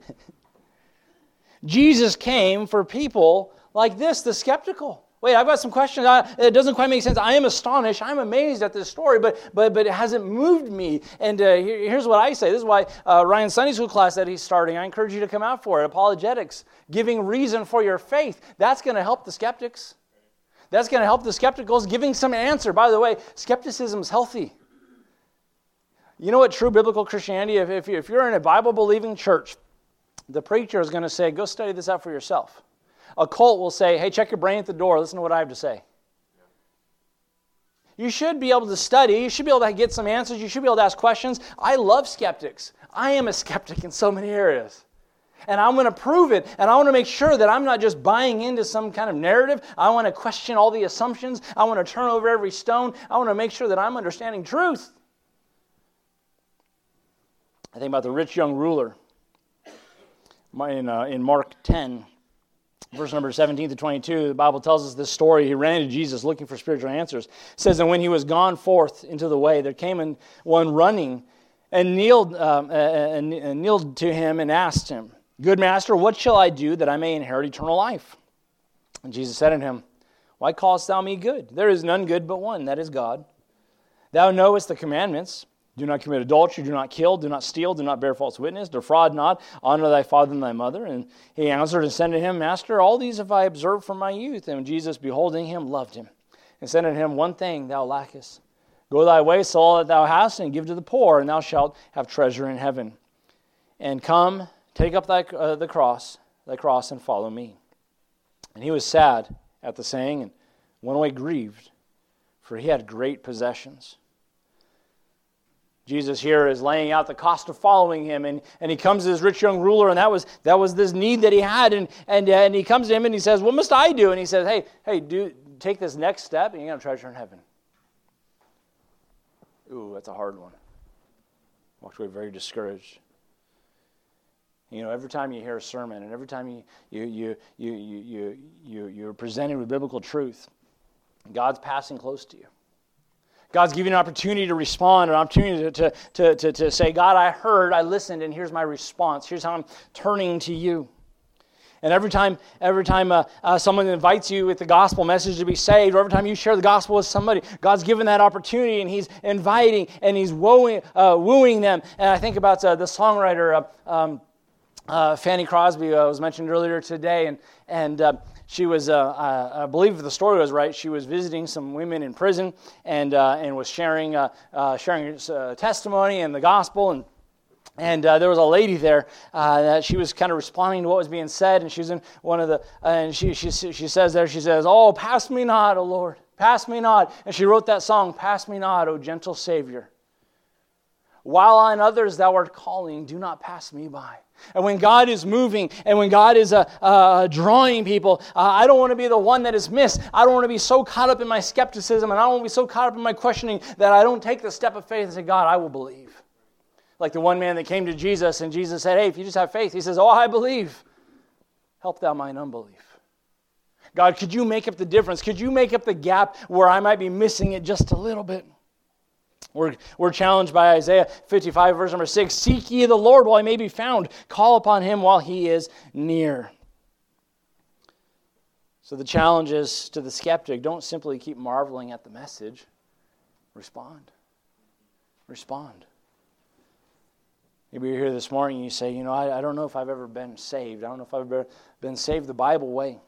Jesus came for people like this, the skeptical. Wait, I've got some questions. it doesn't quite make sense. I am astonished. I'm amazed at this story, but, but, but it hasn't moved me. And uh, here, here's what I say. This is why uh, Ryan's Sunday school class that he's starting, I encourage you to come out for it. Apologetics, giving reason for your faith. That's going to help the skeptics. That's going to help the skepticals, giving some answer. By the way, skepticism is healthy. You know what true biblical Christianity, if, if you're in a Bible believing church, the preacher is going to say, go study this out for yourself. A cult will say, hey, check your brain at the door. Listen to what I have to say. You should be able to study. You should be able to get some answers. You should be able to ask questions. I love skeptics. I am a skeptic in so many areas. And I'm going to prove it. And I want to make sure that I'm not just buying into some kind of narrative. I want to question all the assumptions. I want to turn over every stone. I want to make sure that I'm understanding truth. I think about the rich young ruler in, uh, in Mark 10 verse number 17 to 22, the Bible tells us this story. He ran to Jesus looking for spiritual answers. It says, And when he was gone forth into the way, there came one running and kneeled, um, and, and kneeled to him and asked him, Good master, what shall I do that I may inherit eternal life? And Jesus said unto him, Why callest thou me good? There is none good but one, that is God. Thou knowest the commandments. Do not commit adultery, do not kill, do not steal, do not bear false witness, defraud not, honor thy father and thy mother. And he answered and said to him, Master, all these have I observed from my youth. And Jesus, beholding him, loved him, and said unto him, One thing thou lackest. Go thy way, sell all that thou hast, and give to the poor, and thou shalt have treasure in heaven. And come, take up thy, uh, the cross, thy cross, and follow me. And he was sad at the saying, and went away grieved, for he had great possessions. Jesus here is laying out the cost of following him, and, and he comes to this rich young ruler, and that was that was this need that he had, and and uh, and he comes to him and he says, "What must I do?" And he says, "Hey, hey, do take this next step, and you're gonna treasure in heaven." Ooh, that's a hard one. Walked away very discouraged. You know, every time you hear a sermon and every time you, you, you, you, you, you, you're presented with biblical truth, God's passing close to you. God's giving an opportunity to respond, an opportunity to, to, to, to, say, God, I heard, I listened, and here's my response. Here's how I'm turning to you. And every time, every time uh, uh, someone invites you with the gospel message to be saved, or every time you share the gospel with somebody, God's given that opportunity, and He's inviting and He's wooing, uh, wooing them. And I think about uh, the songwriter uh, um, uh, Fanny Crosby was mentioned earlier today, and and she was, I believe the story was right, she was visiting some women in prison and and was sharing sharing testimony and the gospel and and uh, there was a lady there uh, that she was kind of responding to what was being said, and she's in one of the, uh, and she, she, she says there, she says, Oh, pass me not, O Lord, pass me not. And she wrote that song, Pass me not, O gentle Savior. While on others thou art calling, do not pass me by. And when God is moving and when God is uh, uh, drawing people, uh, I don't want to be the one that is missed. I don't want to be so caught up in my skepticism and I don't want to be so caught up in my questioning that I don't take the step of faith and say, God, I will believe like the one man that came to Jesus and Jesus said, Hey, if you just have faith, he says, Oh, I believe. Help thou mine unbelief. God, could you make up the difference? Could you make up the gap where I might be missing it just a little bit? We're, we're challenged by Isaiah 55, verse number 6 Seek ye the Lord while he may be found, call upon him while he is near. So the challenge is to the skeptic don't simply keep marveling at the message, respond. Respond. Maybe you're here this morning and you say, you know, I, I don't know if I've ever been saved. I don't know if I've ever been saved the Bible way.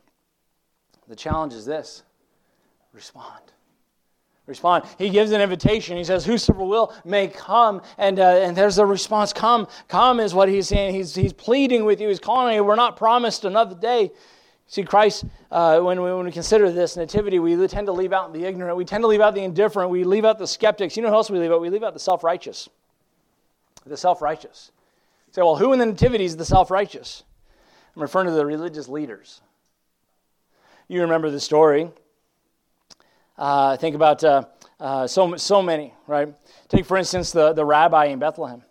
The challenge is this respond. Respond. He gives an invitation. He says, Whosoever will may come. And, uh, and there's the response Come. Come is what he's saying. He's, he's pleading with you. He's calling you. We're not promised another day. See, Christ, uh, when, we, when we consider this nativity, we tend to leave out the ignorant. We tend to leave out the indifferent. We leave out the skeptics. You know who else we leave out? We leave out the self righteous the self righteous. Say, well, who in the Nativity is the self righteous? I'm referring to the religious leaders. You remember the story. Uh, think about uh, uh, so, so many, right? Take, for instance, the, the rabbi in Bethlehem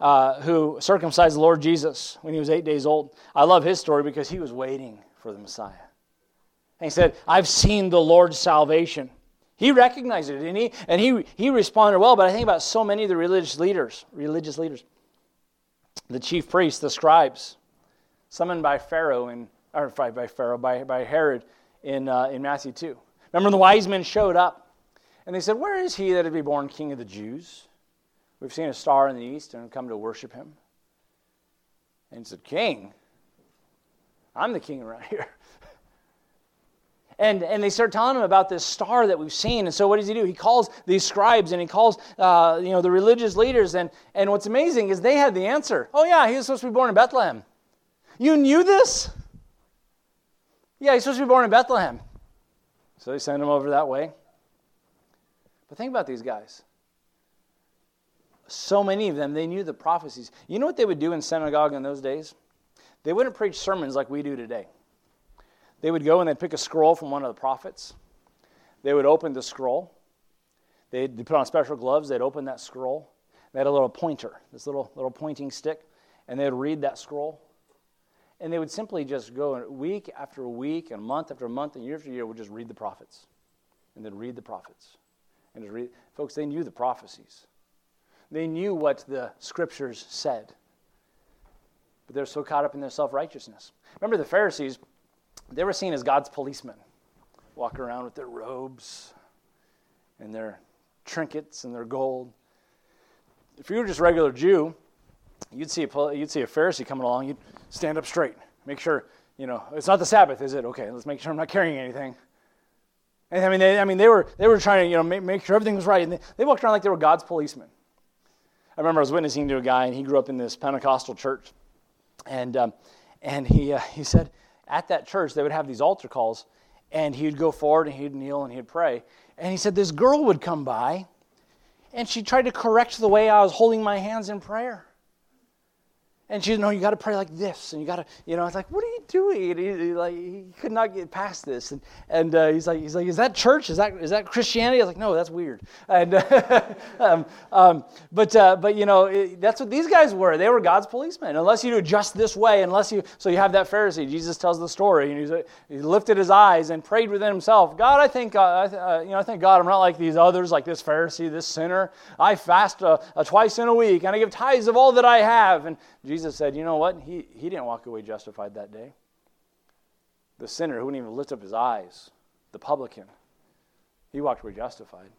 uh, who circumcised the Lord Jesus when he was eight days old. I love his story because he was waiting for the Messiah. And he said, I've seen the Lord's salvation. He recognized it, and he and he he responded well. But I think about so many of the religious leaders, religious leaders, the chief priests, the scribes, summoned by Pharaoh and or by Pharaoh by, by Herod in uh, in Matthew two. Remember, the wise men showed up, and they said, "Where is he that would be born King of the Jews? We've seen a star in the east and come to worship him." And he said, "King, I'm the king around here." [laughs] and, and they start telling him about this star that we've seen. And so what does he do? He calls these scribes and he calls uh, you know, the religious leaders. And, and what's amazing is they had the answer. Oh, yeah, he was supposed to be born in Bethlehem. You knew this? Yeah, he's supposed to be born in Bethlehem. So they send him over that way. But think about these guys. So many of them, they knew the prophecies. You know what they would do in synagogue in those days? They wouldn't preach sermons like we do today. They would go and they'd pick a scroll from one of the prophets. They would open the scroll. They'd put on special gloves. They'd open that scroll. They had a little pointer, this little, little pointing stick, and they'd read that scroll. And they would simply just go week after week and month after month and year after year would just read the prophets. And then read the prophets. And just read. Folks, they knew the prophecies. They knew what the scriptures said. But they're so caught up in their self righteousness. Remember the Pharisees, they were seen as God's policemen, walking around with their robes and their trinkets and their gold. If you were just a regular Jew, you'd see a, you'd see a Pharisee coming along, you'd stand up straight, make sure, you know, it's not the Sabbath, is it? Okay, let's make sure I'm not carrying anything. And I mean, they, I mean, they were they were trying to you know make, make sure everything was right, and they, they walked around like they were God's policemen. I remember I was witnessing to a guy, and he grew up in this Pentecostal church, and um, and he uh, he said at that church, they would have these altar calls, and he'd go forward and he'd kneel and he'd pray. And he said this girl would come by, and she tried to correct the way I was holding my hands in prayer. And she said, no, you got to pray like this. And you got to, you know, I was like, what are you doing? He, he like, he could not get past this. And, and uh, he's, like, he's like, is that church? Is that, is that Christianity? I was like, no, that's weird. And, [laughs] um, um, but, uh, but, you know, it, that's what these guys were. They were God's policemen. Unless you do just this way, unless you, so you have that Pharisee. Jesus tells the story. And he's, he lifted his eyes and prayed within himself, God, I think, uh, uh, you know, I think, God, I'm not like these others, like this Pharisee, this sinner. I fast uh, uh, twice in a week, and I give tithes of all that I have. And Jesus said, You know what? He, he didn't walk away justified that day. The sinner who wouldn't even lift up his eyes, the publican, he walked away justified.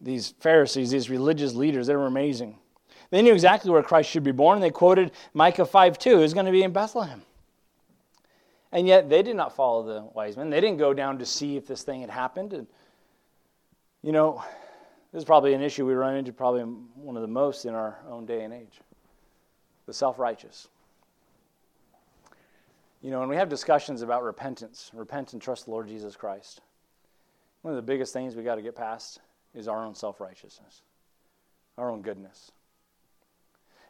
These Pharisees, these religious leaders, they were amazing. They knew exactly where Christ should be born. They quoted Micah 5 2, is going to be in Bethlehem. And yet they did not follow the wise men. They didn't go down to see if this thing had happened. And, you know, this is probably an issue we run into probably one of the most in our own day and age. The self righteous. You know, when we have discussions about repentance, repent and trust the Lord Jesus Christ, one of the biggest things we got to get past is our own self righteousness, our own goodness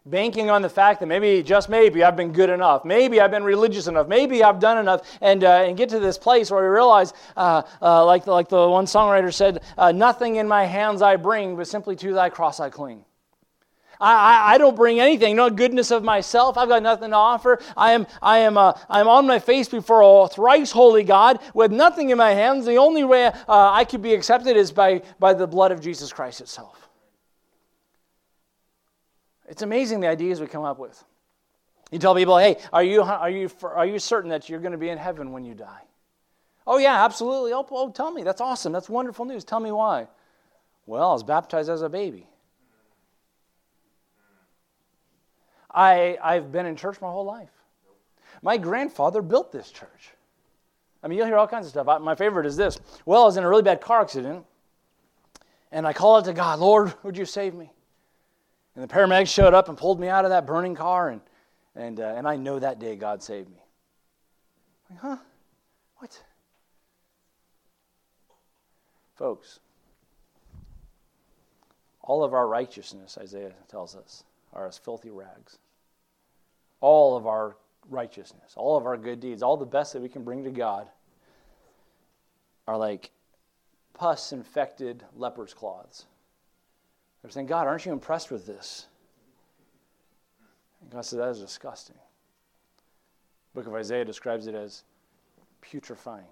banking on the fact that maybe, just maybe, I've been good enough. Maybe I've been religious enough. Maybe I've done enough. And, uh, and get to this place where we realize, uh, uh, like, the, like the one songwriter said, uh, nothing in my hands I bring, but simply to thy cross I cling. I, I, I, don't bring anything, no goodness of myself. I've got nothing to offer. I am, I am, uh, I'm on my face before a thrice holy God with nothing in my hands. The only way uh, I could be accepted is by, by the blood of Jesus Christ itself. It's amazing the ideas we come up with. You tell people, hey, are you, are you, are you certain that you're going to be in heaven when you die? Oh, yeah, absolutely. Oh, oh, tell me. That's awesome. That's wonderful news. Tell me why. Well, I was baptized as a baby. I, I've been in church my whole life. My grandfather built this church. I mean, you'll hear all kinds of stuff. I, my favorite is this. Well, I was in a really bad car accident, and I called out to God, Lord, would you save me? And the paramedics showed up and pulled me out of that burning car, and, and, uh, and I know that day God saved me. Like, huh? What? Folks, all of our righteousness, Isaiah tells us, are as filthy rags. All of our righteousness, all of our good deeds, all the best that we can bring to God are like pus infected leper's cloths. They're saying, God, aren't you impressed with this? And God said, That is disgusting. The book of Isaiah describes it as putrefying.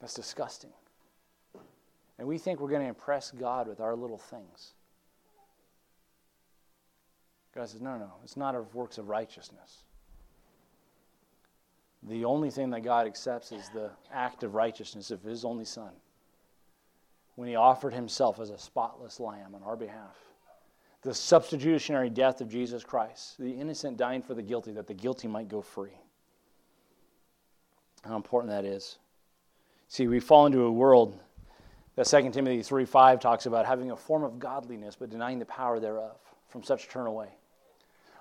That's disgusting. And we think we're going to impress God with our little things. God says, No, no, it's not of works of righteousness. The only thing that God accepts is the act of righteousness of His only Son when he offered himself as a spotless lamb on our behalf. The substitutionary death of Jesus Christ, the innocent dying for the guilty, that the guilty might go free. How important that is. See, we fall into a world that 2 Timothy 3 5 talks about having a form of godliness but denying the power thereof. From such turn away.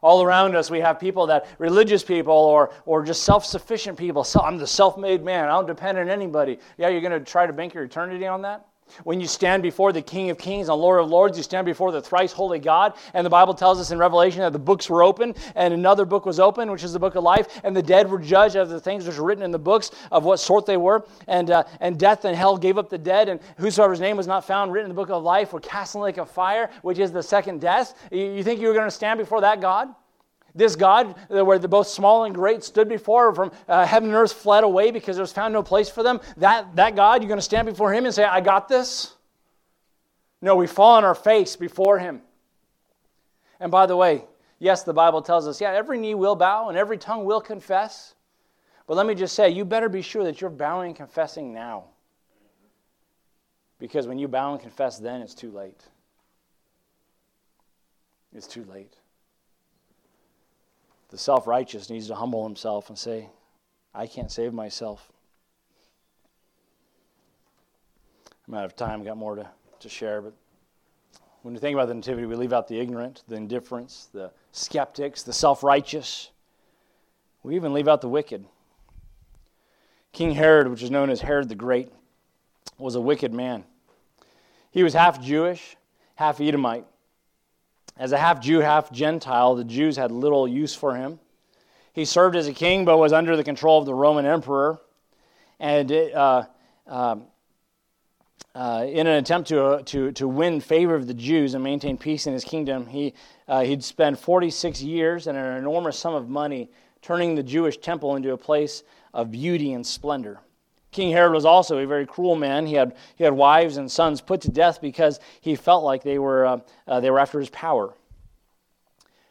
All around us, we have people that, religious people or, or just self sufficient people. So, I'm the self made man. I don't depend on anybody. Yeah, you're going to try to bank your eternity on that? When you stand before the King of Kings and Lord of Lords, you stand before the thrice holy God. And the Bible tells us in Revelation that the books were open, and another book was open, which is the book of life. And the dead were judged of the things which were written in the books of what sort they were. And, uh, and death and hell gave up the dead, and whosoever's name was not found written in the book of life were cast in the lake of fire, which is the second death. You, you think you were going to stand before that God? This God, uh, where the both small and great stood before, from uh, heaven and earth fled away because there was found no place for them, that, that God, you're going to stand before Him and say, I got this? No, we fall on our face before Him. And by the way, yes, the Bible tells us, yeah, every knee will bow and every tongue will confess. But let me just say, you better be sure that you're bowing and confessing now. Because when you bow and confess, then it's too late. It's too late. The self righteous needs to humble himself and say, I can't save myself. I'm out of time, got more to, to share, but when we think about the Nativity, we leave out the ignorant, the indifference, the skeptics, the self righteous. We even leave out the wicked. King Herod, which is known as Herod the Great, was a wicked man. He was half Jewish, half Edomite. As a half Jew, half Gentile, the Jews had little use for him. He served as a king, but was under the control of the Roman emperor. And it, uh, um, uh, in an attempt to, uh, to, to win favor of the Jews and maintain peace in his kingdom, he, uh, he'd spend 46 years and an enormous sum of money turning the Jewish temple into a place of beauty and splendor. King Herod was also a very cruel man. He had, he had wives and sons put to death because he felt like they were, uh, uh, they were after his power.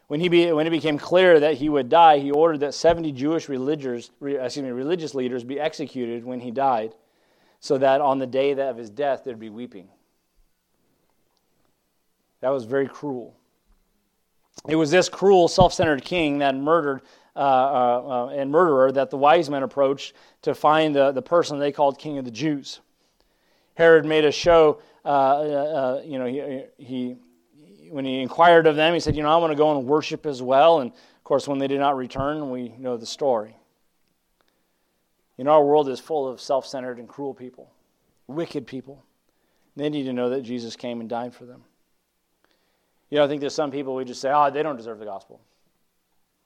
When, he be, when it became clear that he would die, he ordered that 70 Jewish religious, excuse me, religious leaders be executed when he died so that on the day of his death there'd be weeping. That was very cruel. It was this cruel, self centered king that murdered uh, uh, uh, and murderer that the wise men approached to find the, the person they called king of the Jews. Herod made a show, uh, you know, he, he, when he inquired of them, he said, You know, I want to go and worship as well. And of course, when they did not return, we know the story. You know, our world is full of self centered and cruel people, wicked people. They need to know that Jesus came and died for them. You know, I think there's some people we just say, oh, they don't deserve the gospel.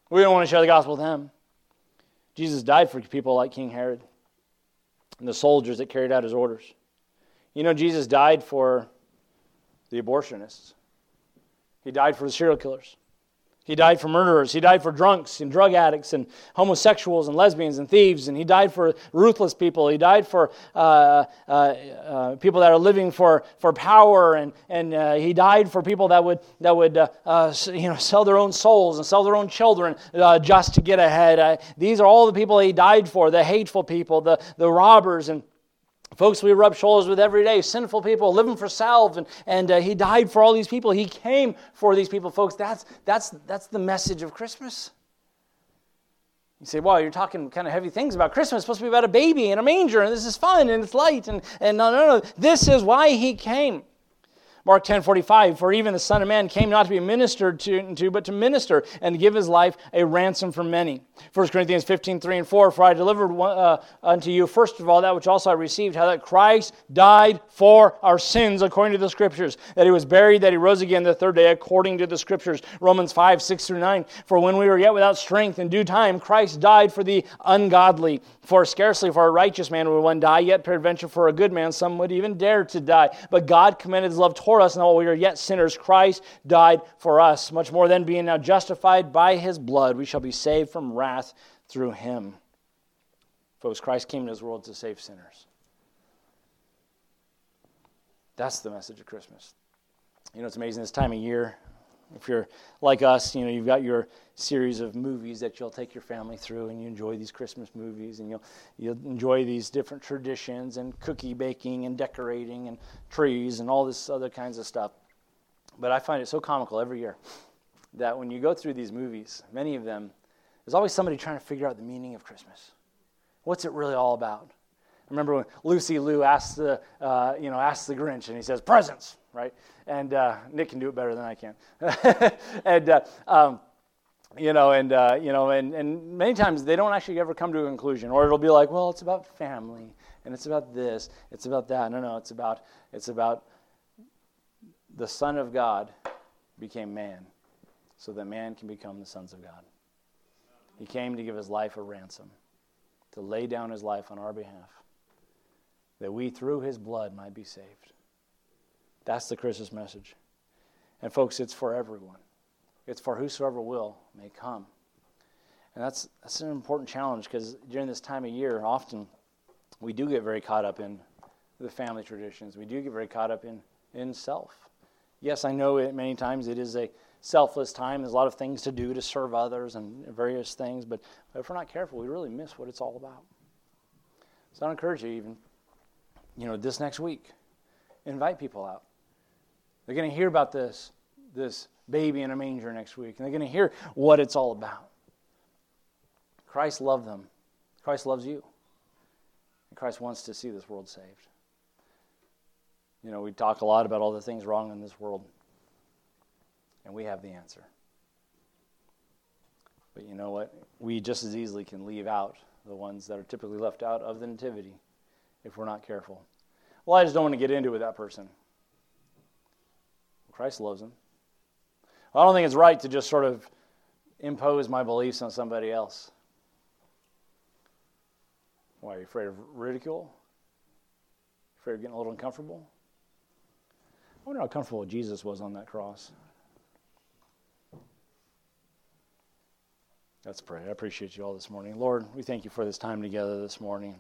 We don't want to share the gospel with them. Jesus died for people like King Herod and the soldiers that carried out his orders. You know, Jesus died for the abortionists, he died for the serial killers. He died for murderers. He died for drunks and drug addicts and homosexuals and lesbians and thieves. And he died for ruthless people. He died for uh, uh, uh, people that are living for, for power. And, and uh, he died for people that would, that would uh, uh, you know, sell their own souls and sell their own children just to get ahead. these are all the people he died for the hateful people, the, the robbers, and Folks we rub shoulders with every day, sinful people living for self, and, and uh, he died for all these people. He came for these people, folks. That's, that's, that's the message of Christmas. You say, well, you're talking kind of heavy things about Christmas. It's supposed to be about a baby and a manger, and this is fun and it's light. And, and no, no, no. This is why he came. Mark 10 45, for even the Son of Man came not to be ministered to, to, but to minister and to give his life a ransom for many. 1 Corinthians 15 3 and 4, for I delivered one, uh, unto you, first of all, that which also I received, how that Christ died for our sins according to the Scriptures, that he was buried, that he rose again the third day according to the Scriptures. Romans 5 6 through 9, for when we were yet without strength, in due time, Christ died for the ungodly. For scarcely for a righteous man would one die, yet peradventure for a good man some would even dare to die. But God commended his love toward us, and while we are yet sinners, Christ died for us. Much more than being now justified by his blood, we shall be saved from wrath through him. Folks, Christ came into this world to save sinners. That's the message of Christmas. You know, it's amazing this time of year. If you're like us, you know, you've got your series of movies that you'll take your family through and you enjoy these Christmas movies and you'll, you'll enjoy these different traditions and cookie baking and decorating and trees and all this other kinds of stuff. But I find it so comical every year that when you go through these movies, many of them, there's always somebody trying to figure out the meaning of Christmas. What's it really all about? I remember when Lucy Liu asked the, uh, you know, asked the Grinch, and he says, presents, right? And uh, Nick can do it better than I can. [laughs] and uh, um, you know, and uh, you know, and, and many times they don't actually ever come to a conclusion, or it'll be like, well, it's about family, and it's about this, it's about that. No, no, it's about it's about the Son of God became man, so that man can become the sons of God. He came to give his life a ransom, to lay down his life on our behalf, that we through his blood might be saved. That's the Christmas message. And folks, it's for everyone. It's for whosoever will may come. And that's, that's an important challenge because during this time of year, often we do get very caught up in the family traditions. We do get very caught up in, in self. Yes, I know it many times it is a selfless time. There's a lot of things to do to serve others and various things, but if we're not careful, we really miss what it's all about. So I encourage you even, you know, this next week, invite people out. They're going to hear about this, this baby in a manger next week, and they're going to hear what it's all about. Christ loved them. Christ loves you. And Christ wants to see this world saved. You know, we talk a lot about all the things wrong in this world, and we have the answer. But you know what? We just as easily can leave out the ones that are typically left out of the Nativity if we're not careful. Well, I just don't want to get into it with that person. Christ loves them. I don't think it's right to just sort of impose my beliefs on somebody else. Why are you afraid of ridicule? Afraid of getting a little uncomfortable? I wonder how comfortable Jesus was on that cross. Let's pray. I appreciate you all this morning. Lord, we thank you for this time together this morning.